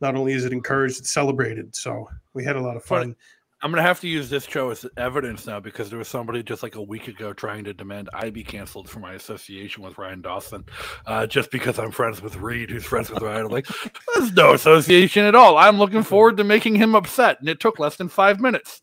not only is it encouraged, it's celebrated. So we had a lot of fun. I'm gonna have to use this show as evidence now because there was somebody just like a week ago trying to demand I be canceled for my association with Ryan Dawson, uh, just because I'm friends with Reed, who's friends with Ryan. I'm like, there's no association at all. I'm looking forward to making him upset, and it took less than five minutes.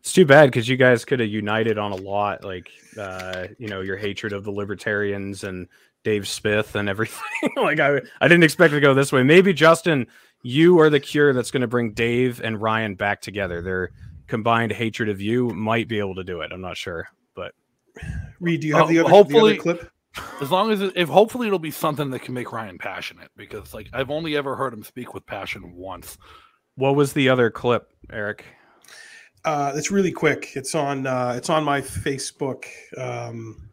It's too bad because you guys could have united on a lot, like uh, you know, your hatred of the libertarians and Dave Smith and everything. *laughs* like I, I didn't expect it to go this way. Maybe Justin, you are the cure that's going to bring Dave and Ryan back together. Their combined hatred of you might be able to do it. I'm not sure, but Reed, do you have Uh, the, other, hopefully, the other clip? As long as it, if hopefully it'll be something that can make Ryan passionate because like I've only ever heard him speak with passion once. what was the other clip, Eric? Uh, it's really quick. It's on. Uh, it's on my Facebook. Um,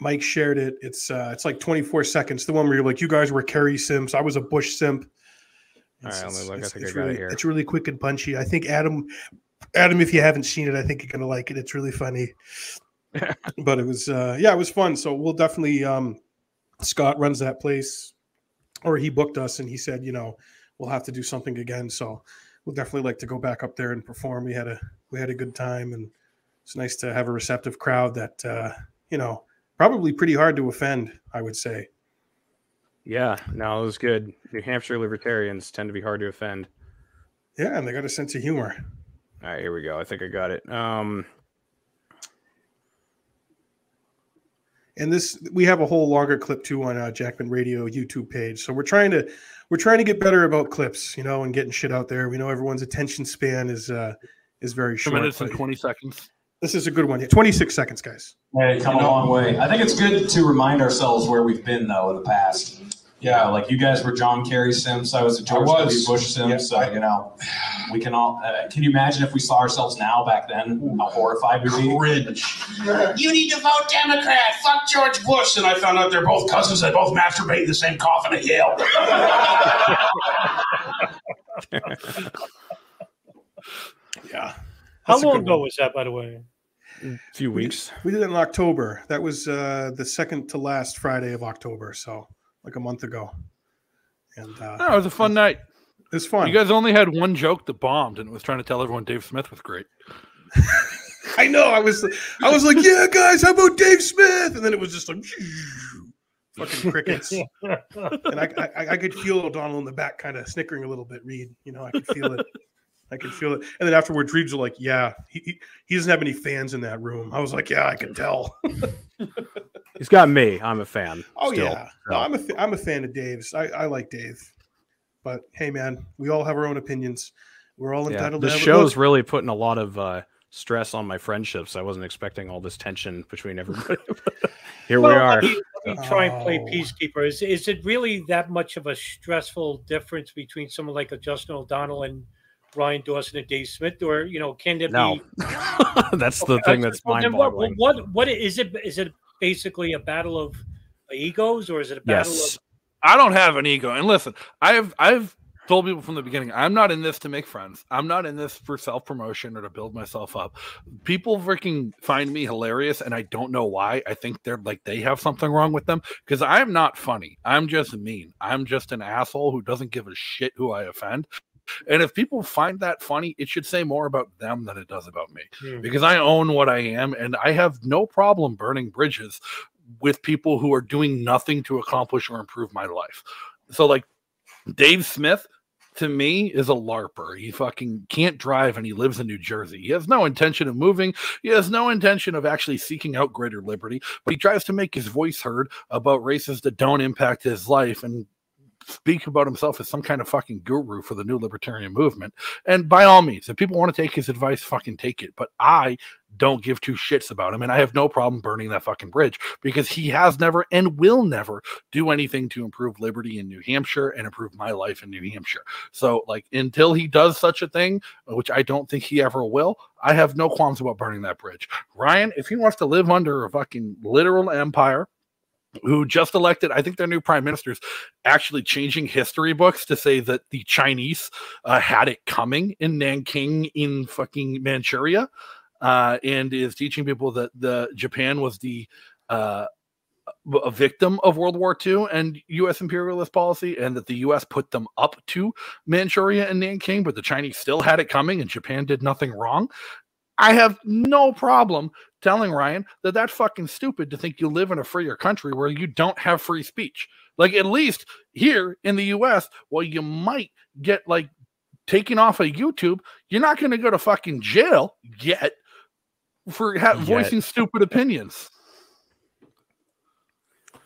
Mike shared it. It's uh, it's like 24 seconds. The one where you're like, you guys were Kerry Sims. I was a Bush simp. All right, let me look. I It's, think it's I got really, it here. it's really quick and punchy. I think Adam, Adam, if you haven't seen it, I think you're gonna like it. It's really funny. *laughs* but it was, uh, yeah, it was fun. So we'll definitely. Um, Scott runs that place, or he booked us, and he said, you know, we'll have to do something again. So we'll definitely like to go back up there and perform. We had a we had a good time, and it's nice to have a receptive crowd that uh, you know probably pretty hard to offend. I would say. Yeah, no, it was good. New Hampshire libertarians tend to be hard to offend. Yeah, and they got a sense of humor. All right, here we go. I think I got it. Um, and this we have a whole longer clip too on uh, Jackman Radio YouTube page. So we're trying to we're trying to get better about clips, you know, and getting shit out there. We know everyone's attention span is uh is very Two short. minutes and twenty seconds. This is a good one. Yeah, 26 seconds, guys. Hey, come a long way. I think it's good to remind ourselves where we've been though in the past. Yeah, like you guys were John Kerry Sims. I was a George W. Bush Sims. So you know, we can all. Uh, can you imagine if we saw ourselves now back then? How horrified we'd be. Cringe. You need to vote Democrat. Fuck George Bush. And I found out they're both cousins. They both masturbate in the same coffin at Yale. *laughs* yeah. How That's a long ago one. was that, by the way? A few weeks. We did it in October. That was uh the second to last Friday of October, so like a month ago. And uh No, it was a fun night. It's fun. You guys only had one joke that bombed, and it was trying to tell everyone Dave Smith was great. *laughs* I know. I was I was like, yeah, guys, how about Dave Smith? And then it was just like *laughs* fucking crickets. and I, I I could feel O'Donnell in the back kind of snickering a little bit, Reed. You know, I could feel it. I could feel it. And then afterwards, Reed's like, yeah, he, he, he doesn't have any fans in that room. I was like, yeah, I can tell. *laughs* he's got me. I'm a fan. Oh still. yeah, no, I'm a fa- I'm a fan of Dave's. I, I like Dave, but hey, man, we all have our own opinions. We're all Yeah, entitled. This to show's really putting a lot of uh, stress on my friendships. I wasn't expecting all this tension between everybody. *laughs* Here we are. Let me, let me try and play Oh. peacekeeper. Is, is it really that much of a stressful difference between someone like a Justin O'Donnell and Ryan Dawson and Dave Smith, or you know, can there No. be? *laughs* that's the Okay, thing that's well, then what, mind-boggling. what what is it? Is it basically a battle of egos, or is it a battle Yes. of? I don't have an ego. And listen, I've I've told people from the beginning, I'm not in this to make friends. I'm not in this for self promotion or to build myself up. People freaking find me hilarious, and I don't know why. I think they're like they have something wrong with them because I'm not funny. I'm just mean. I'm just an asshole who doesn't give a shit who I offend. And if people find that funny, it should say more about them than it does about me Hmm. because I own what I am and I have no problem burning bridges with people who are doing nothing to accomplish or improve my life. So, like, Dave Smith to me is a larper. He fucking can't drive and he lives in New Jersey. He has no intention of moving. He has no intention of actually seeking out greater liberty, but he tries to make his voice heard about races that don't impact his life and speak about himself as some kind of fucking guru for the new libertarian movement. And by all means, if people want to take his advice, fucking take it. But I don't give two shits about him. And I have no problem burning that fucking bridge because he has never and will never do anything to improve liberty in New Hampshire and improve my life in New Hampshire. So, like, until he does such a thing, which I don't think he ever will, I have no qualms about burning that bridge. Ryan, if he wants to live under a fucking literal empire, who just elected, I think their new prime minister's actually changing history books to say that the Chinese uh, had it coming in Nanking in fucking Manchuria, uh, and is teaching people that the Japan was the uh, a victim of World War II and U.S. imperialist policy, and that the U.S. put them up to Manchuria and Nanking, but the Chinese still had it coming, and Japan did nothing wrong. I have no problem telling Ryan that that's fucking stupid to think you live in a freer country where you don't have free speech. Like at least here in the US, while you might get like taken off of YouTube, you're not going to go to fucking jail yet for ha- Yet. voicing stupid opinions.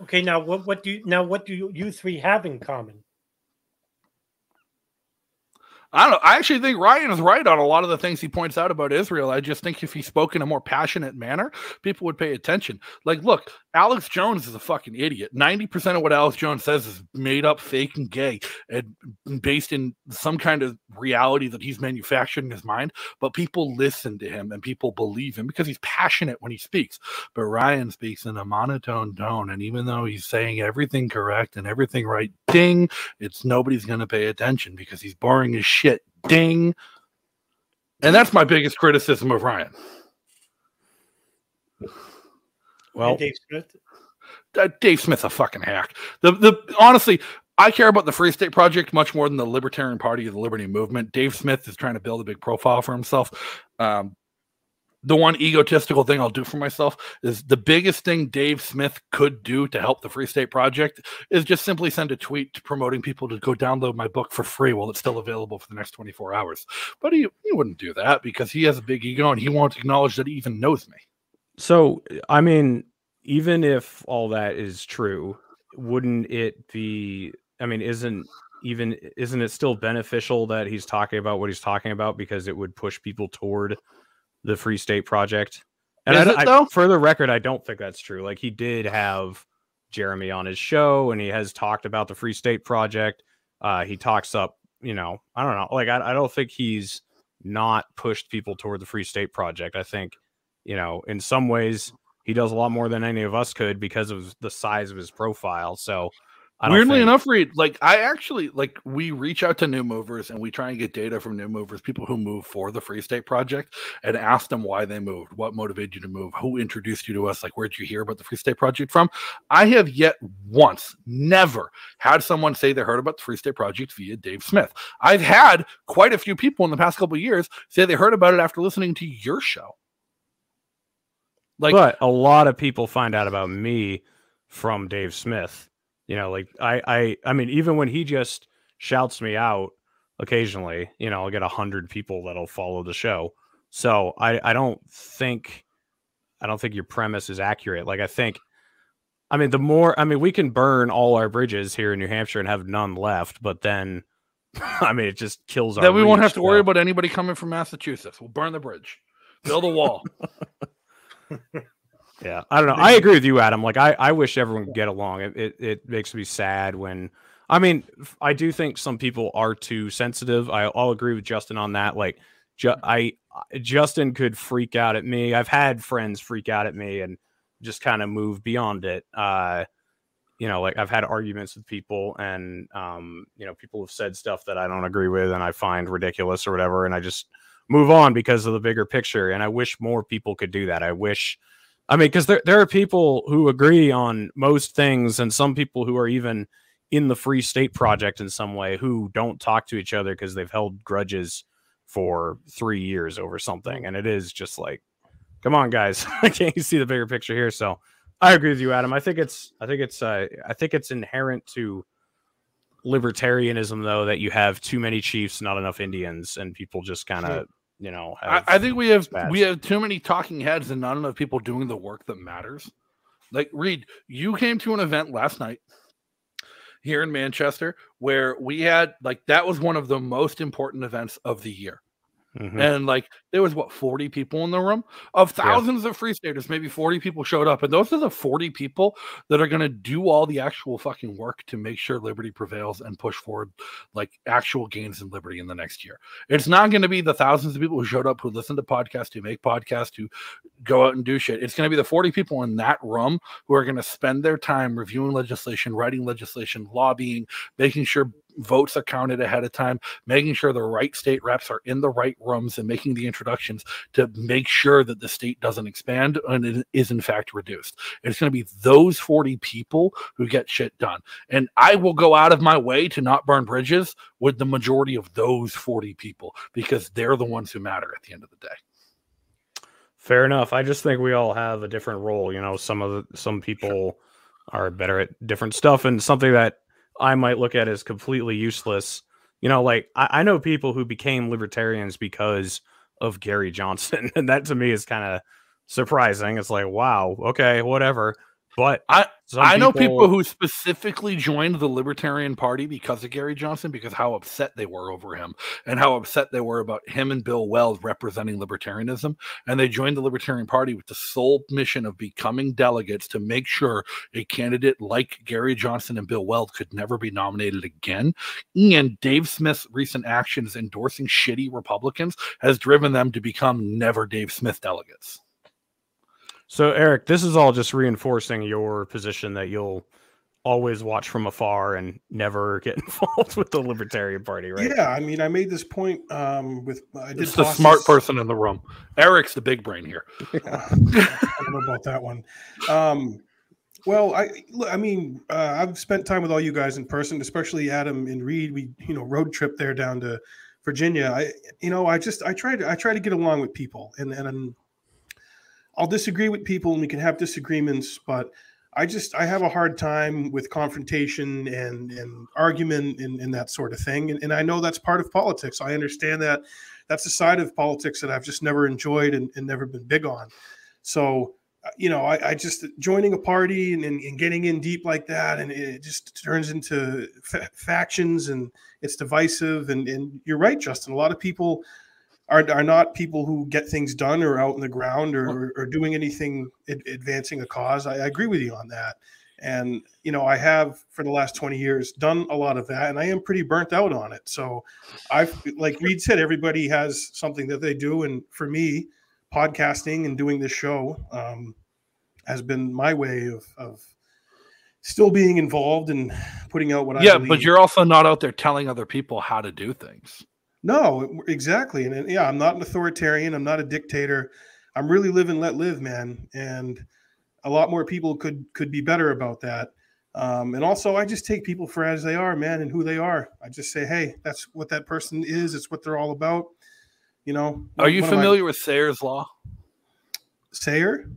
Okay, now what what do you now what do you, you three have in common? I don't know. I actually think Ryan is right on a lot of the things he points out about Israel. I just think if he spoke in a more passionate manner, people would pay attention. Like, look, Alex Jones is a fucking idiot. 90% of what Alex Jones says is made up, fake, and gay, and based in some kind of reality that he's manufactured in his mind. But people listen to him and people believe him because he's passionate when he speaks. But Ryan speaks in a monotone tone. And even though he's saying everything correct and everything right, ding, it's nobody's going to pay attention because he's boring as shit. Ding. And that's my biggest criticism of Ryan. Well, And Dave Smith. uh, Dave Smith's a fucking hack. The the honestly, I care about the Free State Project much more than the Libertarian Party or the Liberty Movement. Dave Smith is trying to build a big profile for himself. Um, the one egotistical thing I'll do for myself is the biggest thing Dave Smith could do to help the Free State Project is just simply send a tweet promoting people to go download my book for free while it's still available for the next 24 hours. But he, he wouldn't do that because he has a big ego and he won't acknowledge that he even knows me. So, I mean, even if all that is true, wouldn't it be? I mean, isn't even isn't it still beneficial that he's talking about what he's talking about because it would push people toward the Free State Project? And Is I, it, I- for the record, I don't think that's true. Like he did have Jeremy on his show, and he has talked about the Free State Project. Uh, he talks up, you know, I don't know. Like I, I don't think he's not pushed people toward the Free State Project. I think, you know, in some ways he does a lot more than any of us could because of the size of his profile. So, Weirdly think- enough, Reed, like I actually like we reach out to new movers and we try and get data from new movers, people who move for the Free State Project, and ask them why they moved, what motivated you to move, who introduced you to us, like where'd you hear about the Free State Project from? I have yet once, never had someone say they heard about the Free State Project via Dave Smith. I've had quite a few people in the past couple of years say they heard about it after listening to your show. Like, but a lot of people find out about me from Dave Smith. You know, like I, I, I mean, even when he just shouts me out occasionally, you know, I'll get a hundred people that'll follow the show. So I, I don't think, I don't think your premise is accurate. Like I think, I mean, the more, I mean, we can burn all our bridges here in New Hampshire and have none left, but then, *laughs* I mean, it just kills our. that we won't have to worry about anybody coming from Massachusetts. We'll burn the bridge, build a wall. *laughs* Yeah, I don't know. I agree with you, Adam. Like, I, I wish everyone could get along. It, it, it makes me sad when, I mean, I do think some people are too sensitive. I, I'll agree with Justin on that. Like, ju- I, Justin could freak out at me. I've had friends freak out at me and just kind of move beyond it. Uh, you know, like I've had arguments with people, and um, you know, people have said stuff that I don't agree with, and I find ridiculous or whatever, and I just move on because of the bigger picture. And I wish more people could do that. I wish. I mean, because there, there are people who agree on most things, and some people who are even in the Free State Project in some way who don't talk to each other because they've held grudges for three years over something. And it is just like, come on, guys, *laughs* can't you see the bigger picture here? So I agree with you, Adam. I think it's, I think it's, uh, I think it's inherent to libertarianism, though, that you have too many chiefs, not enough Indians, and people just kind of, you know, I, I think we have spats. we have too many talking heads and not enough people doing the work that matters. Like Reed, you came to an event last night here in Manchester where we had like that was one of the most important events of the year. Mhm. And like there was what 40 people in the room of thousands of free staters, maybe 40 people showed up. And those are the 40 people that are gonna do all the actual fucking work to make sure liberty prevails and push forward like actual gains in liberty in the next year. It's not gonna be the thousands of people who showed up who listen to podcasts, who make podcasts, who go out and do shit. It's gonna be the 40 people in that room who are gonna spend their time reviewing legislation, writing legislation, lobbying, making sure votes are counted ahead of time, making sure the right state reps are in the right rooms and making the introductions to make sure that the state doesn't expand and it is in fact reduced. It's going to be those 40 people who get shit done. And I will go out of my way to not burn bridges with the majority of those 40 people because they're the ones who matter at the end of the day. Fair enough. I just think we all have a different role. You know, some of the, some people are better at different stuff, and something that I might look at as completely useless You know, like I, I know people who became libertarians because of Gary Johnson, *laughs* and that to me is kind of surprising. It's like, wow, okay, whatever. But I some I know people who specifically joined the Libertarian Party because of Gary Johnson, because how upset they were over him and how upset they were about him and Bill Weld representing libertarianism. And they joined the Libertarian Party with the sole mission of becoming delegates to make sure a candidate like Gary Johnson and Bill Weld could never be nominated again. And Dave Smith's recent actions endorsing shitty Republicans has driven them to become never Dave Smith delegates. So, Eric, this is all just reinforcing your position that you'll always watch from afar and never *laughs* get involved with the Libertarian Party, right? Yeah, I mean, I made this point um, with I did It's the tosses- smart person in the room. Eric's the big brain here. *laughs* I don't know about that one. Um, well, I I mean, uh, I've spent time with all you guys in person, especially Adam and Reed. We, you know, road trip there down to Virginia. I, you know, I just I try to I try to get along with people, and and I'm, I'll disagree with people, and we can have disagreements, but I just I have a hard time with confrontation and and argument and, and that sort of thing. And, and I know that's part of politics. I understand that that's a side of politics that I've just never enjoyed and, and never been big on. So uh, you know, I, I just joining a party and, and, getting in deep like that, and it just turns into fa- factions and it's divisive. And, and you're right, Justin. A lot of people are, are not people who get things done or out in the ground or, or, or doing anything ad- advancing a cause. I, I agree with you on that. And, you know, I have for the last 20 years done a lot of that and I am pretty burnt out on it. So I've, like Reed said, everybody has something that they do. And for me, podcasting and doing this show um, has been my way of, of still being involved and putting out what I yeah, but you're also not out there telling other people how to do things. No, exactly. And, and yeah, I'm not an authoritarian. I'm not a dictator. I'm really live and let live, man. And a lot more people could could be better about that. Um, and also, I just take people for as they are, man, and who they are. I just say, hey, that's what that person is. It's what they're all about. You know. Are you one of my- familiar with Sayre's law? Sayre?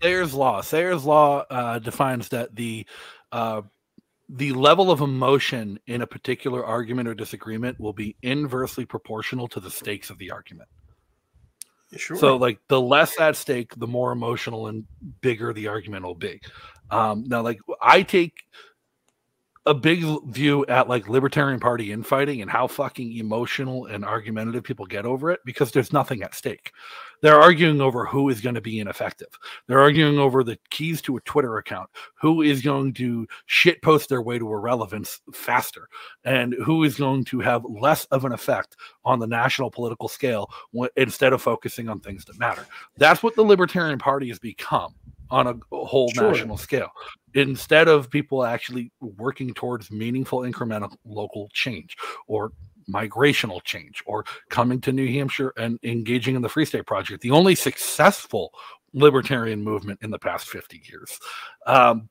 Sayre's law. Sayre's law uh, defines that the uh, the level of emotion in a particular argument or disagreement will be inversely proportional to the stakes of the argument. Sure. So, like, the less at stake, the more emotional and bigger the argument will be. Um, now, like, I take a big view at like libertarian party infighting and how fucking emotional and argumentative people get over it because there's nothing at stake. They're arguing over who is going to be ineffective. They're arguing over the keys to a Twitter account, who is going to shit post their way to irrelevance faster, and who is going to have less of an effect on the national political scale instead of focusing on things that matter. That's what the Libertarian Party has become on a whole Sure. national scale instead of people actually working towards meaningful incremental local change or migrational change or coming to New Hampshire and engaging in the Free State Project, the only successful libertarian movement in the past 50 years. Um,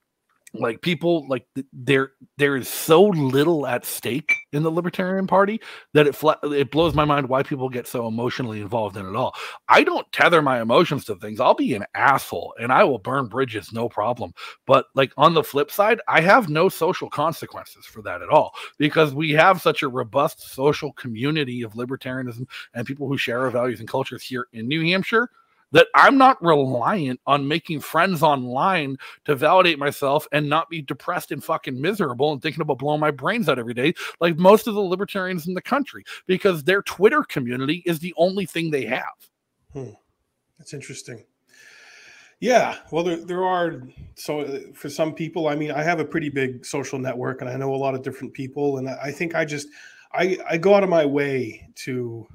like people like there there is so little at stake in the libertarian party that it fla- it blows my mind why people get so emotionally involved in it all. I don't tether my emotions to things. I'll be an asshole and i will burn bridges no problem. But like on the flip side i have no social consequences for that at all because we have such a robust social community of libertarianism and people who share our values and cultures here in new hampshire that I'm not reliant on making friends online to validate myself and not be depressed and fucking miserable and thinking about blowing my brains out every day, like most of the libertarians in the country, because their Twitter community is the only thing they have. Hmm. That's interesting. Yeah, well, there, there are so uh, for some people. I mean, I have a pretty big social network, and I know a lot of different people, and I I think I just I I go out of my way to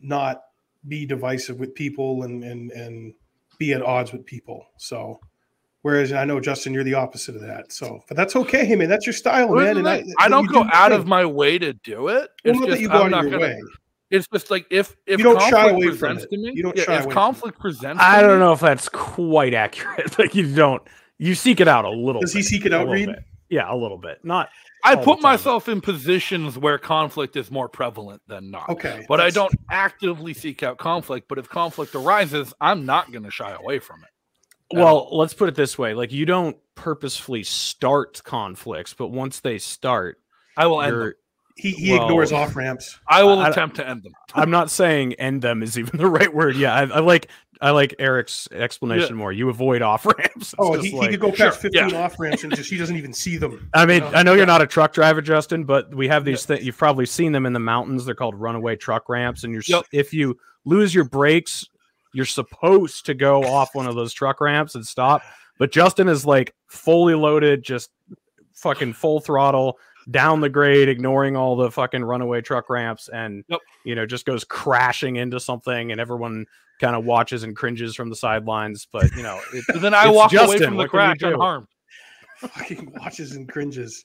not be divisive with people and and and be at odds with people. So, whereas I know Justin, you're the opposite of that. So, but that's okay, hey man. That's your style, Well, man. And I, I, don't go do out thing. of my way to do it. It's not that just you go I'm out not of your gonna. way. It's just like if if You don't shy conflict away from presents it. to me, You don't yeah, shy if away from conflict presents, I don't know if that's quite accurate. *laughs* like you don't you seek it out a little. Does he seek it a out, little Reed? bit. Yeah, a little bit. Not. I put myself in positions where conflict is more prevalent than not. Okay, But I don't actively seek out conflict. But if conflict arises, I'm not going to shy away from it. Well, let's put it this way: like you don't purposefully start conflicts, but once they start, I will end. He, he Well, ignores off ramps. I will I- attempt to end them. *laughs* I'm not saying end them is even the right word. Yeah, I, I like I like Eric's explanation more. You avoid off *laughs* ramps. Oh, he, he could go past 15 yeah. off ramps and just he doesn't even see them. I mean, you know? I know you're not a truck driver, Justin, but we have these things. You've probably seen them in the mountains. They're called runaway truck ramps, and you're s if you lose your brakes, you're supposed to go off one of those truck ramps and stop. But Justin is like fully loaded, just fucking full throttle down the grade, ignoring all the fucking runaway truck ramps, and you know just goes crashing into something, and everyone kind of watches and cringes from the sidelines. But you know, it, And then I it's walk away from the What crash do? unharmed. *laughs* fucking watches and cringes.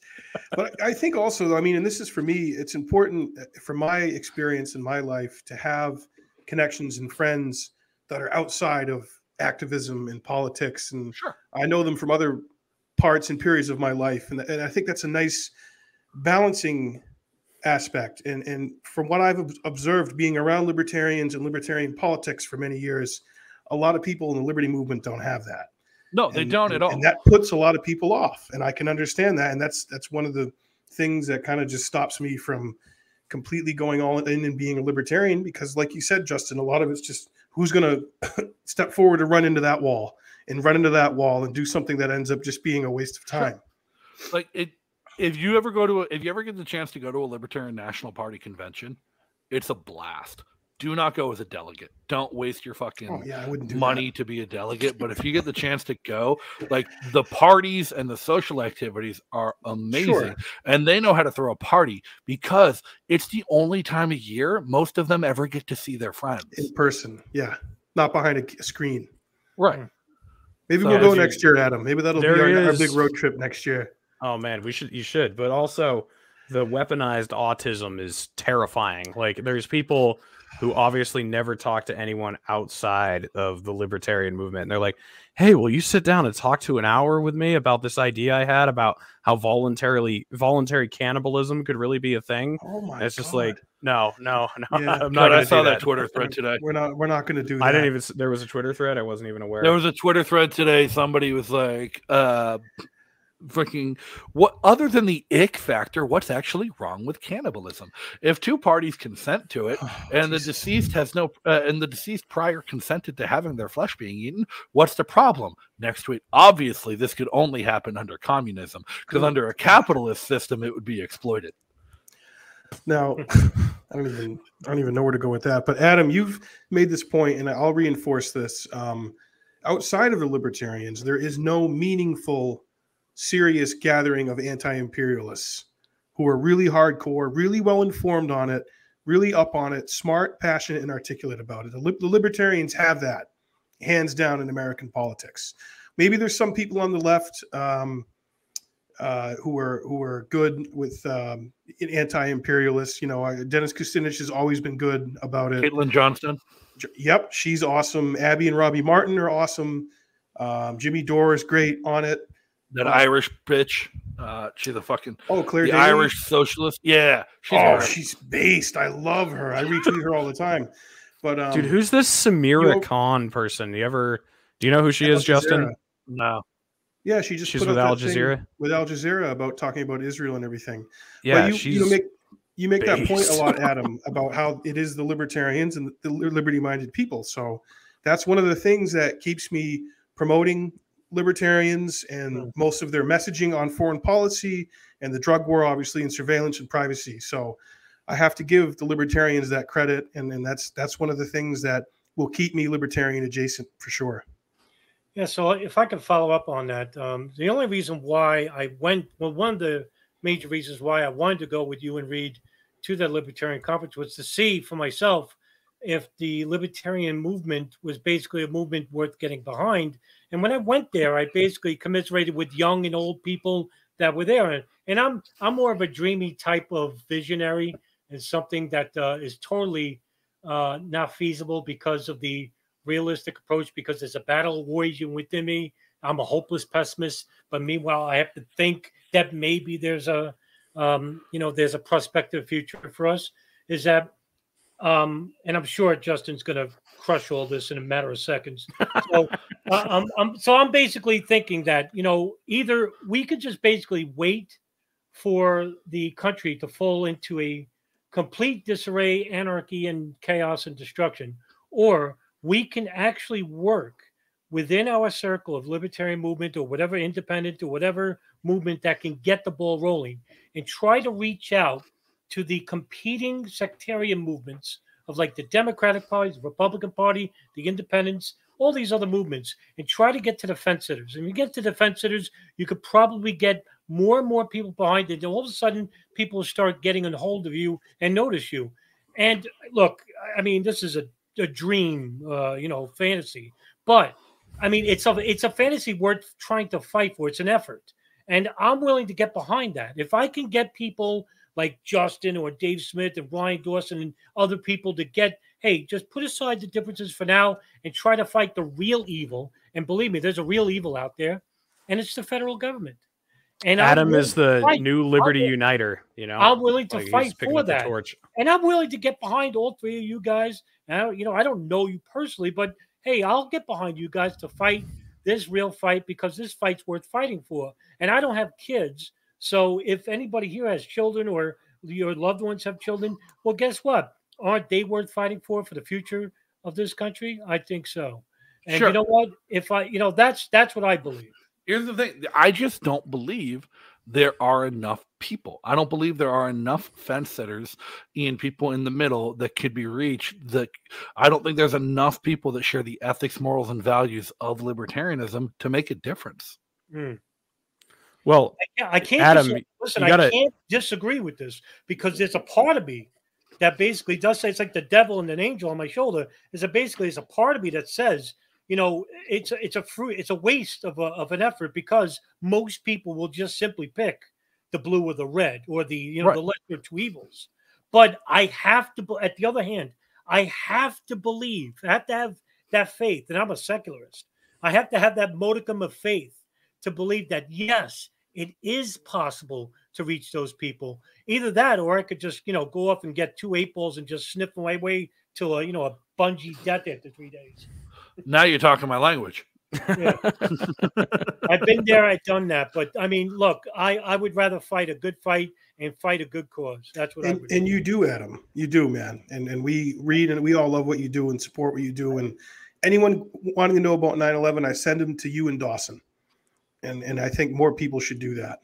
But I think also, I mean, and this is for me, it's important uh, from my experience in my life to have connections and friends that are outside of activism and politics. And I know them from other parts and periods of my life. And, and I think that's a nice balancing aspect. And, and from what I've observed being around libertarians and libertarian politics for many years, a lot of people in the liberty movement don't have that No, they and- don't and- at all. and that puts a lot of people off and i can understand that and that's that's one of the things that kind of just stops me from completely going all in and being a libertarian because like you said justin a lot of it's just who's going *coughs* to step forward to run into that wall and run into that wall and do something that ends up just being a waste of time like it if you ever go to a, if you ever get the chance to go to a libertarian national party convention it's a blast. Do not go as a delegate. Don't waste your fucking Oh, yeah, I wouldn't do money to be a delegate but if you get the chance to go like the parties and the social activities are amazing Sure. and they know how to throw a party because it's the only time of year most of them ever get to see their friends. In person yeah. Not behind a screen. Right. Hmm. Maybe So we'll go next year adam. Maybe that'll be our, our big road trip next year Oh man, we should you should, but also the weaponized autism is terrifying. Like there's people who obviously never talk to anyone outside of the libertarian movement. And they're like, "Hey, will you sit down and talk to an hour with me about this idea I had about how voluntarily voluntary cannibalism could really be a thing?" Oh my And it's just God. like, "No, no, *laughs* no. Yeah. I'm God, I saw do that Twitter *laughs* thread today. we're not we're not going to do that I didn't even there was a Twitter thread. I wasn't even aware. There was a Twitter thread today. Somebody was like, uh, freaking, what other than the ick factor, what's actually wrong with cannibalism? If two parties consent to it *sighs* Oh, and the deceased has no, uh, and the deceased prior consented to having their flesh being eaten, what's the problem? Next tweet, obviously, this could only happen under communism because under a capitalist system, it would be exploited. Now, *laughs* I don't even I don't even know where to go with that. But Adam, you've made this point, and I'll reinforce this. Um, outside of the libertarians, there is no meaningful, serious gathering of anti-imperialists who are really hardcore, really well informed on it, really up on it, smart, passionate, and articulate about it. The, lib- the libertarians have that, hands down, in American politics. Maybe there's some people on the left. Um, uh, who are who are good with um, anti-imperialists. You know, uh, Dennis Kucinich has always been good about it. Caitlin Johnstone. Yep, she's awesome. Abby and Robbie Martin are awesome. Um, Jimmy Dore is great on it. That Irish bitch, uh, she's a fucking Oh, Clare the Daly? Irish socialist. Yeah, she's oh, great. she's based. I love her. I retweet her all the time. But um, Dude, who's this Samira you- Khan person? You ever do you know who she Al is, Justin? No. Yeah, she just She's put with up Al Jazeera? with Al Jazeera about talking about Israel and everything. Yeah, but you, you know, make you make that point a lot, *laughs* Adam, about how it is the libertarians and the liberty-minded people. So that's one of the things that keeps me promoting libertarians and most of their messaging on foreign policy and the drug war, obviously, and surveillance and privacy. So I have to give the libertarians that credit, and, and that's that's one of the things that will keep me libertarian adjacent for sure. Yeah, so if I can follow up on that, um, the only reason why I went, well, one of the major reasons why I wanted to go with you and Reed to the Libertarian Conference was to see for myself if the Libertarian movement was basically a movement worth getting behind. And when I went there, I basically commiserated with young and old people that were there. And, and I'm I'm more of a dreamy type of visionary and something that uh, is totally uh, not feasible because of the realistic approach because there's a battle of waging within me. I'm a hopeless pessimist, but meanwhile, I have to think that maybe there's a, um, you know, there's a prospective future for us. Is that, um, and I'm sure Justin's going to crush all this in a matter of seconds. So, *laughs* uh, I'm, I'm, so I'm basically thinking that you know either we could just basically wait for the country to fall into a complete disarray, anarchy, and chaos and destruction, or we can actually work within our circle of libertarian movement or whatever independent or whatever movement that can get the ball rolling and try to reach out to the competing sectarian movements of like the Democratic Party, the Republican Party, the Independents, all these other movements, and try to get to the fence sitters. And you get to the fence sitters, you could probably get more and more people behind it. And all of a sudden, people start getting a hold of you and notice you. And look, I mean, this is a, a dream, uh, you know, fantasy, but I mean, it's a it's a fantasy worth trying to fight for. It's an effort, and I'm willing to get behind that. If I can get people like Justin or Dave Smith and Brian Dawson and other people to get, hey, just put aside the differences for now and try to fight the real evil. And believe me, there's a real evil out there, and it's the federal government. And Adam is the new I'm Liberty Uniter. You know, I'm willing to Like, fight for that, torch. and I'm willing to get behind all three of you guys. Now, you know, I don't know you personally, but hey, I'll get behind you guys to fight this real fight because this fight's worth fighting for. And I don't have kids, so if anybody here has children or your loved ones have children, well, guess what? Aren't they worth fighting for for the future of this country? I think so. And Sure. you know what? If I, you know, that's that's what I believe. Here's the thing. I just don't believe there are enough people. I don't believe there are enough fence sitters and people in the middle that could be reached. That I don't think there's enough people that share the ethics, morals, and values of libertarianism to make a difference. Mm. Well, Yeah, I can't. Adam, dis- listen, gotta- I can't disagree with this because there's a part of me that basically does say it's like the devil and an angel on my shoulder. Is that basically it's a part of me that says, you know, it's a, it's a fruit, it's a waste of a, of an effort because most people will just simply pick the blue or the red or the you know Right. the lesser two evils. But I have to. At the other hand, I have to believe. I have to have that faith, and I'm a secularist. I have to have that modicum of faith to believe that yes, it is possible to reach those people. Either that, or I could just you know go off and get two eight balls and just sniff my way to a you know a bungee death after three days. Now you're talking my language. Yeah. I've been there, I've done that, but I mean, look, I I would rather fight a good fight and fight a good cause. That's what I would. and you do adam you do man and and we read and we all love what you do and support what you do and anyone wanting to know about 9-11 i send them to you and dawson and and i think more people should do that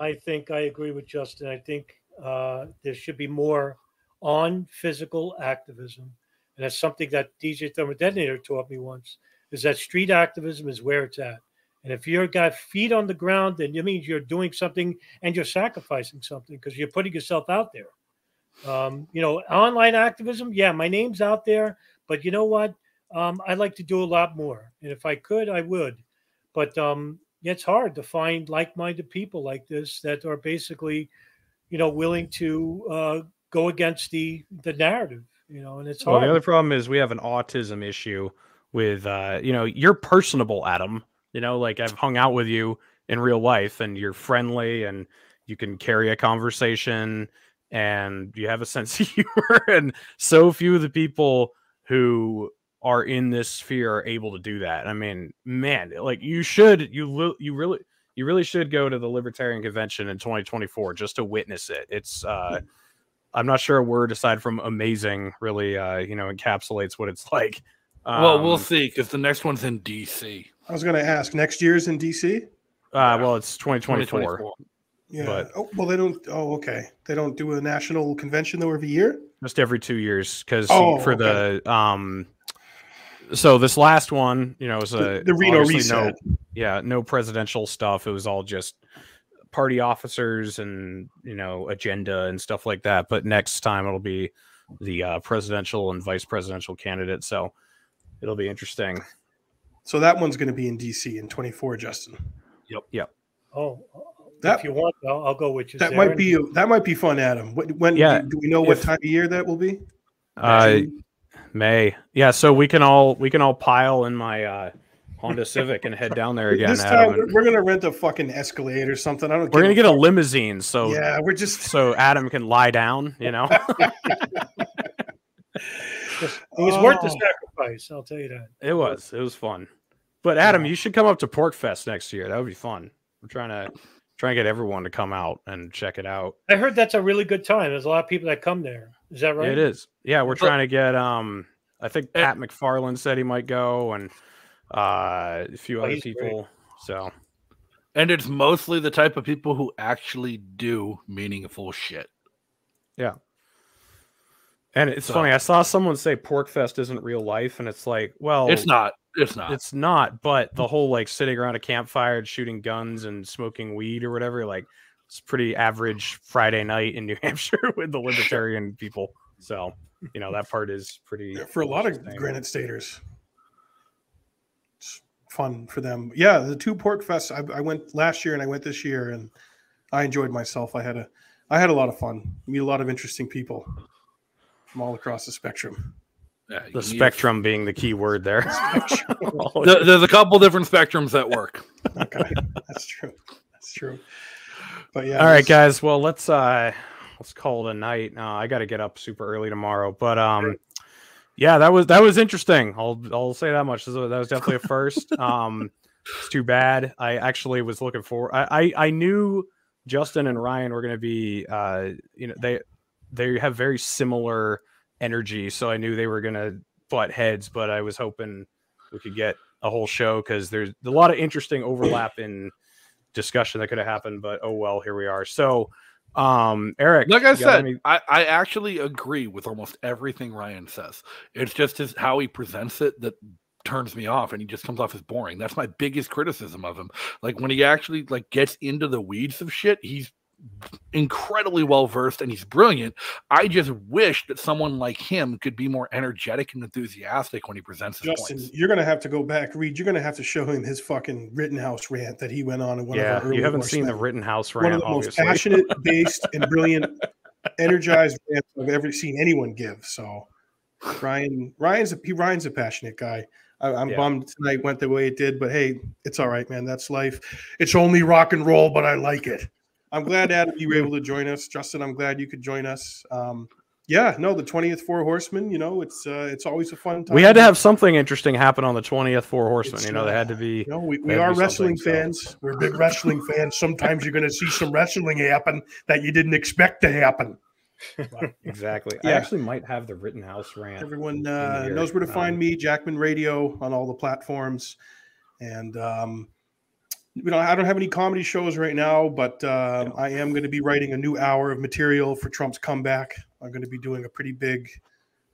I think I agree with Justin. I think uh, there should be more on physical activism. And that's something that DJ Thermodetonator taught me once, is that street activism is where it's at. And if you're got feet on the ground, then it means you're doing something and you're sacrificing something because you're putting yourself out there. Um, you know, online activism, yeah, my name's out there, but you know what? Um, I'd like to do a lot more. And if I could, I would. But um, it's hard to find like-minded people like this that are basically, you know, willing to uh, go against the the narrative. You know, and it's Well, the other problem is we have an autism issue with, uh, you know, you're personable, Adam. You know, like I've hung out with you in real life, and you're friendly, and you can carry a conversation, and you have a sense of *laughs* humor. And so few of the people who are in this sphere are able to do that. I mean, man, like you should, you li- you really, you really should go to the Libertarian Convention in 2024 just to witness it. It's, uh, I'm not sure a word aside from amazing really, uh, you know, encapsulates what it's *laughs* like. well, we'll Um, see because the next one's in DC. i was going to ask next year's in dc Uh, well, it's 2024. 2024. yeah But- oh, well they don't oh okay they don't do a national convention though every year just every two years because Oh, for the um so this last one you know was a The- the Reno obviously no reset. yeah no presidential stuff it was all just party officers and you know agenda and stuff like that but next time it'll be the uh, presidential and vice presidential candidate so it'll be interesting so that one's going to be in dc in 24 justin Yep. Yep. Oh, That- if you want, I'll, I'll go with you. that there. might be that might be fun adam What- when Yeah, do, do we know what time of year that will be uh may yeah so we can all we can all pile in my uh honda civic and head down there again this Adam, time we're, we're gonna rent a fucking escalade or something i don't We're gonna get a limousine, so Yeah, we're just- *laughs* so Adam can lie down. You know, *laughs* It was worth the Oh. sacrifice. I'll tell you that. it was it was fun. But Adam, you should come up to PorcFest next year. That would be fun. We're trying to try and get everyone to come out and check it out. I heard that's a really good time. There's a lot of people that come there. Is that right? It is. Yeah, we're But- trying to get. Um, I think Pat McFarland said he might go, and uh, a few Oh, other he's great. people. So And it's mostly the type of people who actually do meaningful shit. yeah. And it's So- funny. I saw someone say PorcFest isn't real life, and it's like, well, It's not. It's not. It's not. But the whole like sitting around a campfire and shooting guns and smoking weed or whatever, like it's pretty average Friday night in New *laughs* Hampshire with the libertarian people. So you know that part is pretty for a lot of Granite Staters. It's fun for them. Yeah, the two PorcFests. I, I went last year and I went this year, and I enjoyed myself. I had a, I had a lot of fun. Meet a lot of interesting people from all across the spectrum. Yeah, the spectrum being the key word there. *laughs* There- There's a couple different spectrums that work. *laughs* okay, that's true. That's true. But yeah, All right, guys. Well, let's uh let's call it a night. Uh, I got to get up super early tomorrow, but um, yeah, that was that was interesting. I'll I'll say that much. That was, definitely a first. *laughs* um, it's too bad. I actually was looking for. I I, I knew Justin and Ryan were going to be. Uh, you know they they have very similar energy, so I knew they were going to butt heads. But I was hoping we could get a whole show because there's a lot of interesting overlap in discussion that could have happened, but oh well, here we are. So, um, Eric, Like I said, any- I, I actually agree with almost everything Ryan says. It's just his how he presents it that turns me off and he just comes off as boring. That's my biggest criticism of him. Like when he actually like gets into the weeds of shit, he's incredibly well versed and he's brilliant. I just wish that someone like him could be more energetic and enthusiastic when he presents his Justin, points. you're gonna have to go back, Reed. You're gonna have to show him his fucking Rittenhouse rant that he went on in one yeah, of our early you haven't seen the horsemen. rant. one of the most passionate, *laughs* based, and brilliant, energized rants I've ever seen anyone give. So, Ryan, Ryan's a, he Ryan's a passionate guy. I, I'm Yeah. bummed tonight went the way it did, but hey, it's all right, man. That's life. It's only rock and roll, but I like it. I'm glad Adam you were able to join us. Justin, I'm glad you could join us. Um, yeah, no, the 20th Four Horsemen. You know, it's uh, it's always a fun time. we had to have something interesting happen on the twentieth Four Horsemen. It's, You know, they had to be. No, we, we there had to are wrestling something, so- fans. We're big wrestling fans. Sometimes you're going to see some wrestling happen that you didn't expect to happen. Exactly. I actually might have the Rittenhouse rant. Everyone uh, knows where to find Um, me, Jackman Radio, on all the platforms. And um, you know, I don't have any comedy shows right now, but um, I am going to be writing a new hour of material for Trump's comeback. I'm going to be doing a pretty big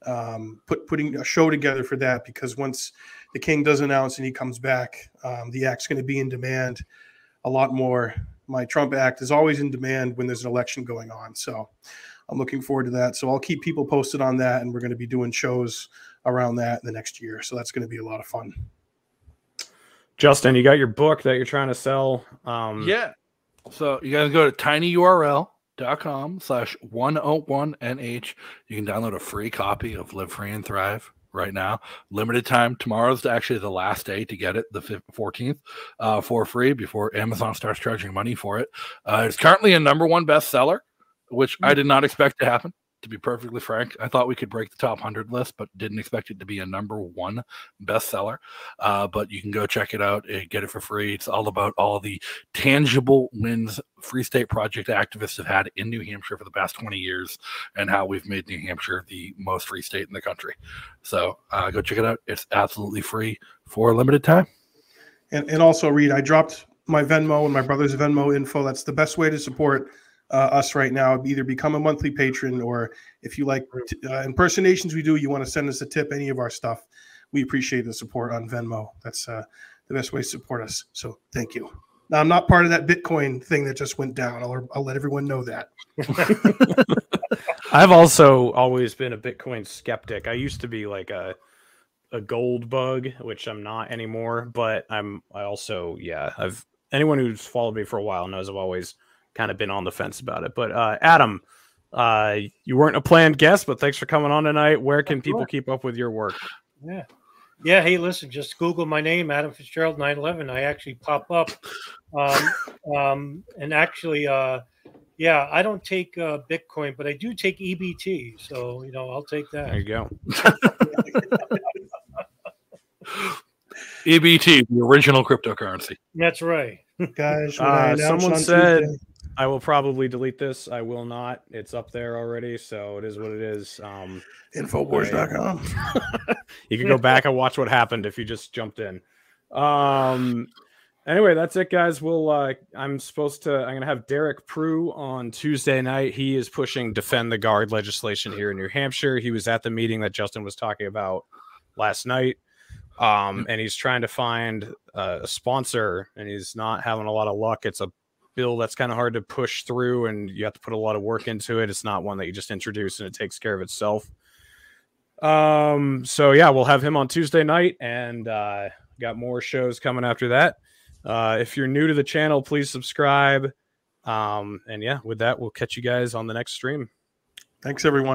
um, put putting a show together for that because once the king does announce and he comes back, um, the act's going to be in demand a lot more. My Trump act is always in demand when there's an election going on, so I'm looking forward to that. So I'll keep people posted on that, and we're going to be doing shows around that in the next year. So that's going to be a lot of fun. Justin, you got your book that you're trying to sell. Um, Yeah. So you guys go to tinyurl.com slash 101nh. You can download a free copy of Live Free and Thrive right now. Limited time. Tomorrow's actually the last day to get it, the fif- 14th, uh, for free before Amazon starts charging money for it. Uh, it's currently a number one bestseller, which I did not expect to happen. To be perfectly frank, I thought we could break the top 100 list, but didn't expect it to be a number one bestseller. Uh, but you can go check it out and get it for free. It's all about all the tangible wins Free State Project activists have had in New Hampshire for the past 20 years and how we've made New Hampshire the most free state in the country. So uh, go check it out. It's absolutely free for a limited time. And, and also, Reed, I dropped my Venmo and my brother's Venmo info. That's the best way to support us right now. Either become a monthly patron, or if you like t- uh, impersonations we do, you want to send us a tip, any of our stuff. We appreciate the support on Venmo. That's uh, the best way to support us. So thank you. Now, I'm not part of that Bitcoin thing that just went down. I'll, I'll let everyone know that. *laughs* I've also always been a Bitcoin skeptic. I used to be like a a gold bug, which I'm not anymore. But I'm I also yeah I've anyone who's followed me for a while knows I've always kind of been on the fence about it. But uh, Adam, uh, you weren't a planned guest, but thanks for coming on tonight. Where can people sure. keep up with your work? Yeah. Yeah. Hey, listen, just Google my name, Adam Fitzgerald 911. I actually pop up. Um, um, and actually, uh, yeah, I don't take uh, Bitcoin, but I do take EBT. So, you know, I'll take that. There you go. *laughs* EBT, the original cryptocurrency. That's right. Guys, Uh, someone said Tuesday- I will probably delete this. I will not. It's up there already, so it is what it is. Um, Infowars.com. *laughs* you can go back and watch what happened if you just jumped in. Um, anyway, that's it, guys. We'll. Uh, I'm supposed to. I'm gonna have Derek Prue on Tuesday night. He is pushing defend the guard legislation here in New Hampshire. He was at the meeting that Justin was talking about last night. Um, and he's trying to find uh, a sponsor, and he's not having a lot of luck. It's a bill that's kind of hard to push through, and you have to put a lot of work into it. It's not one that you just introduce and it takes care of itself. Um, so yeah, we'll have him on Tuesday night, and uh, got more shows coming after that. Uh, if you're new to the channel, please subscribe. Um, and yeah, with that, we'll catch you guys on the next stream. Thanks, everyone.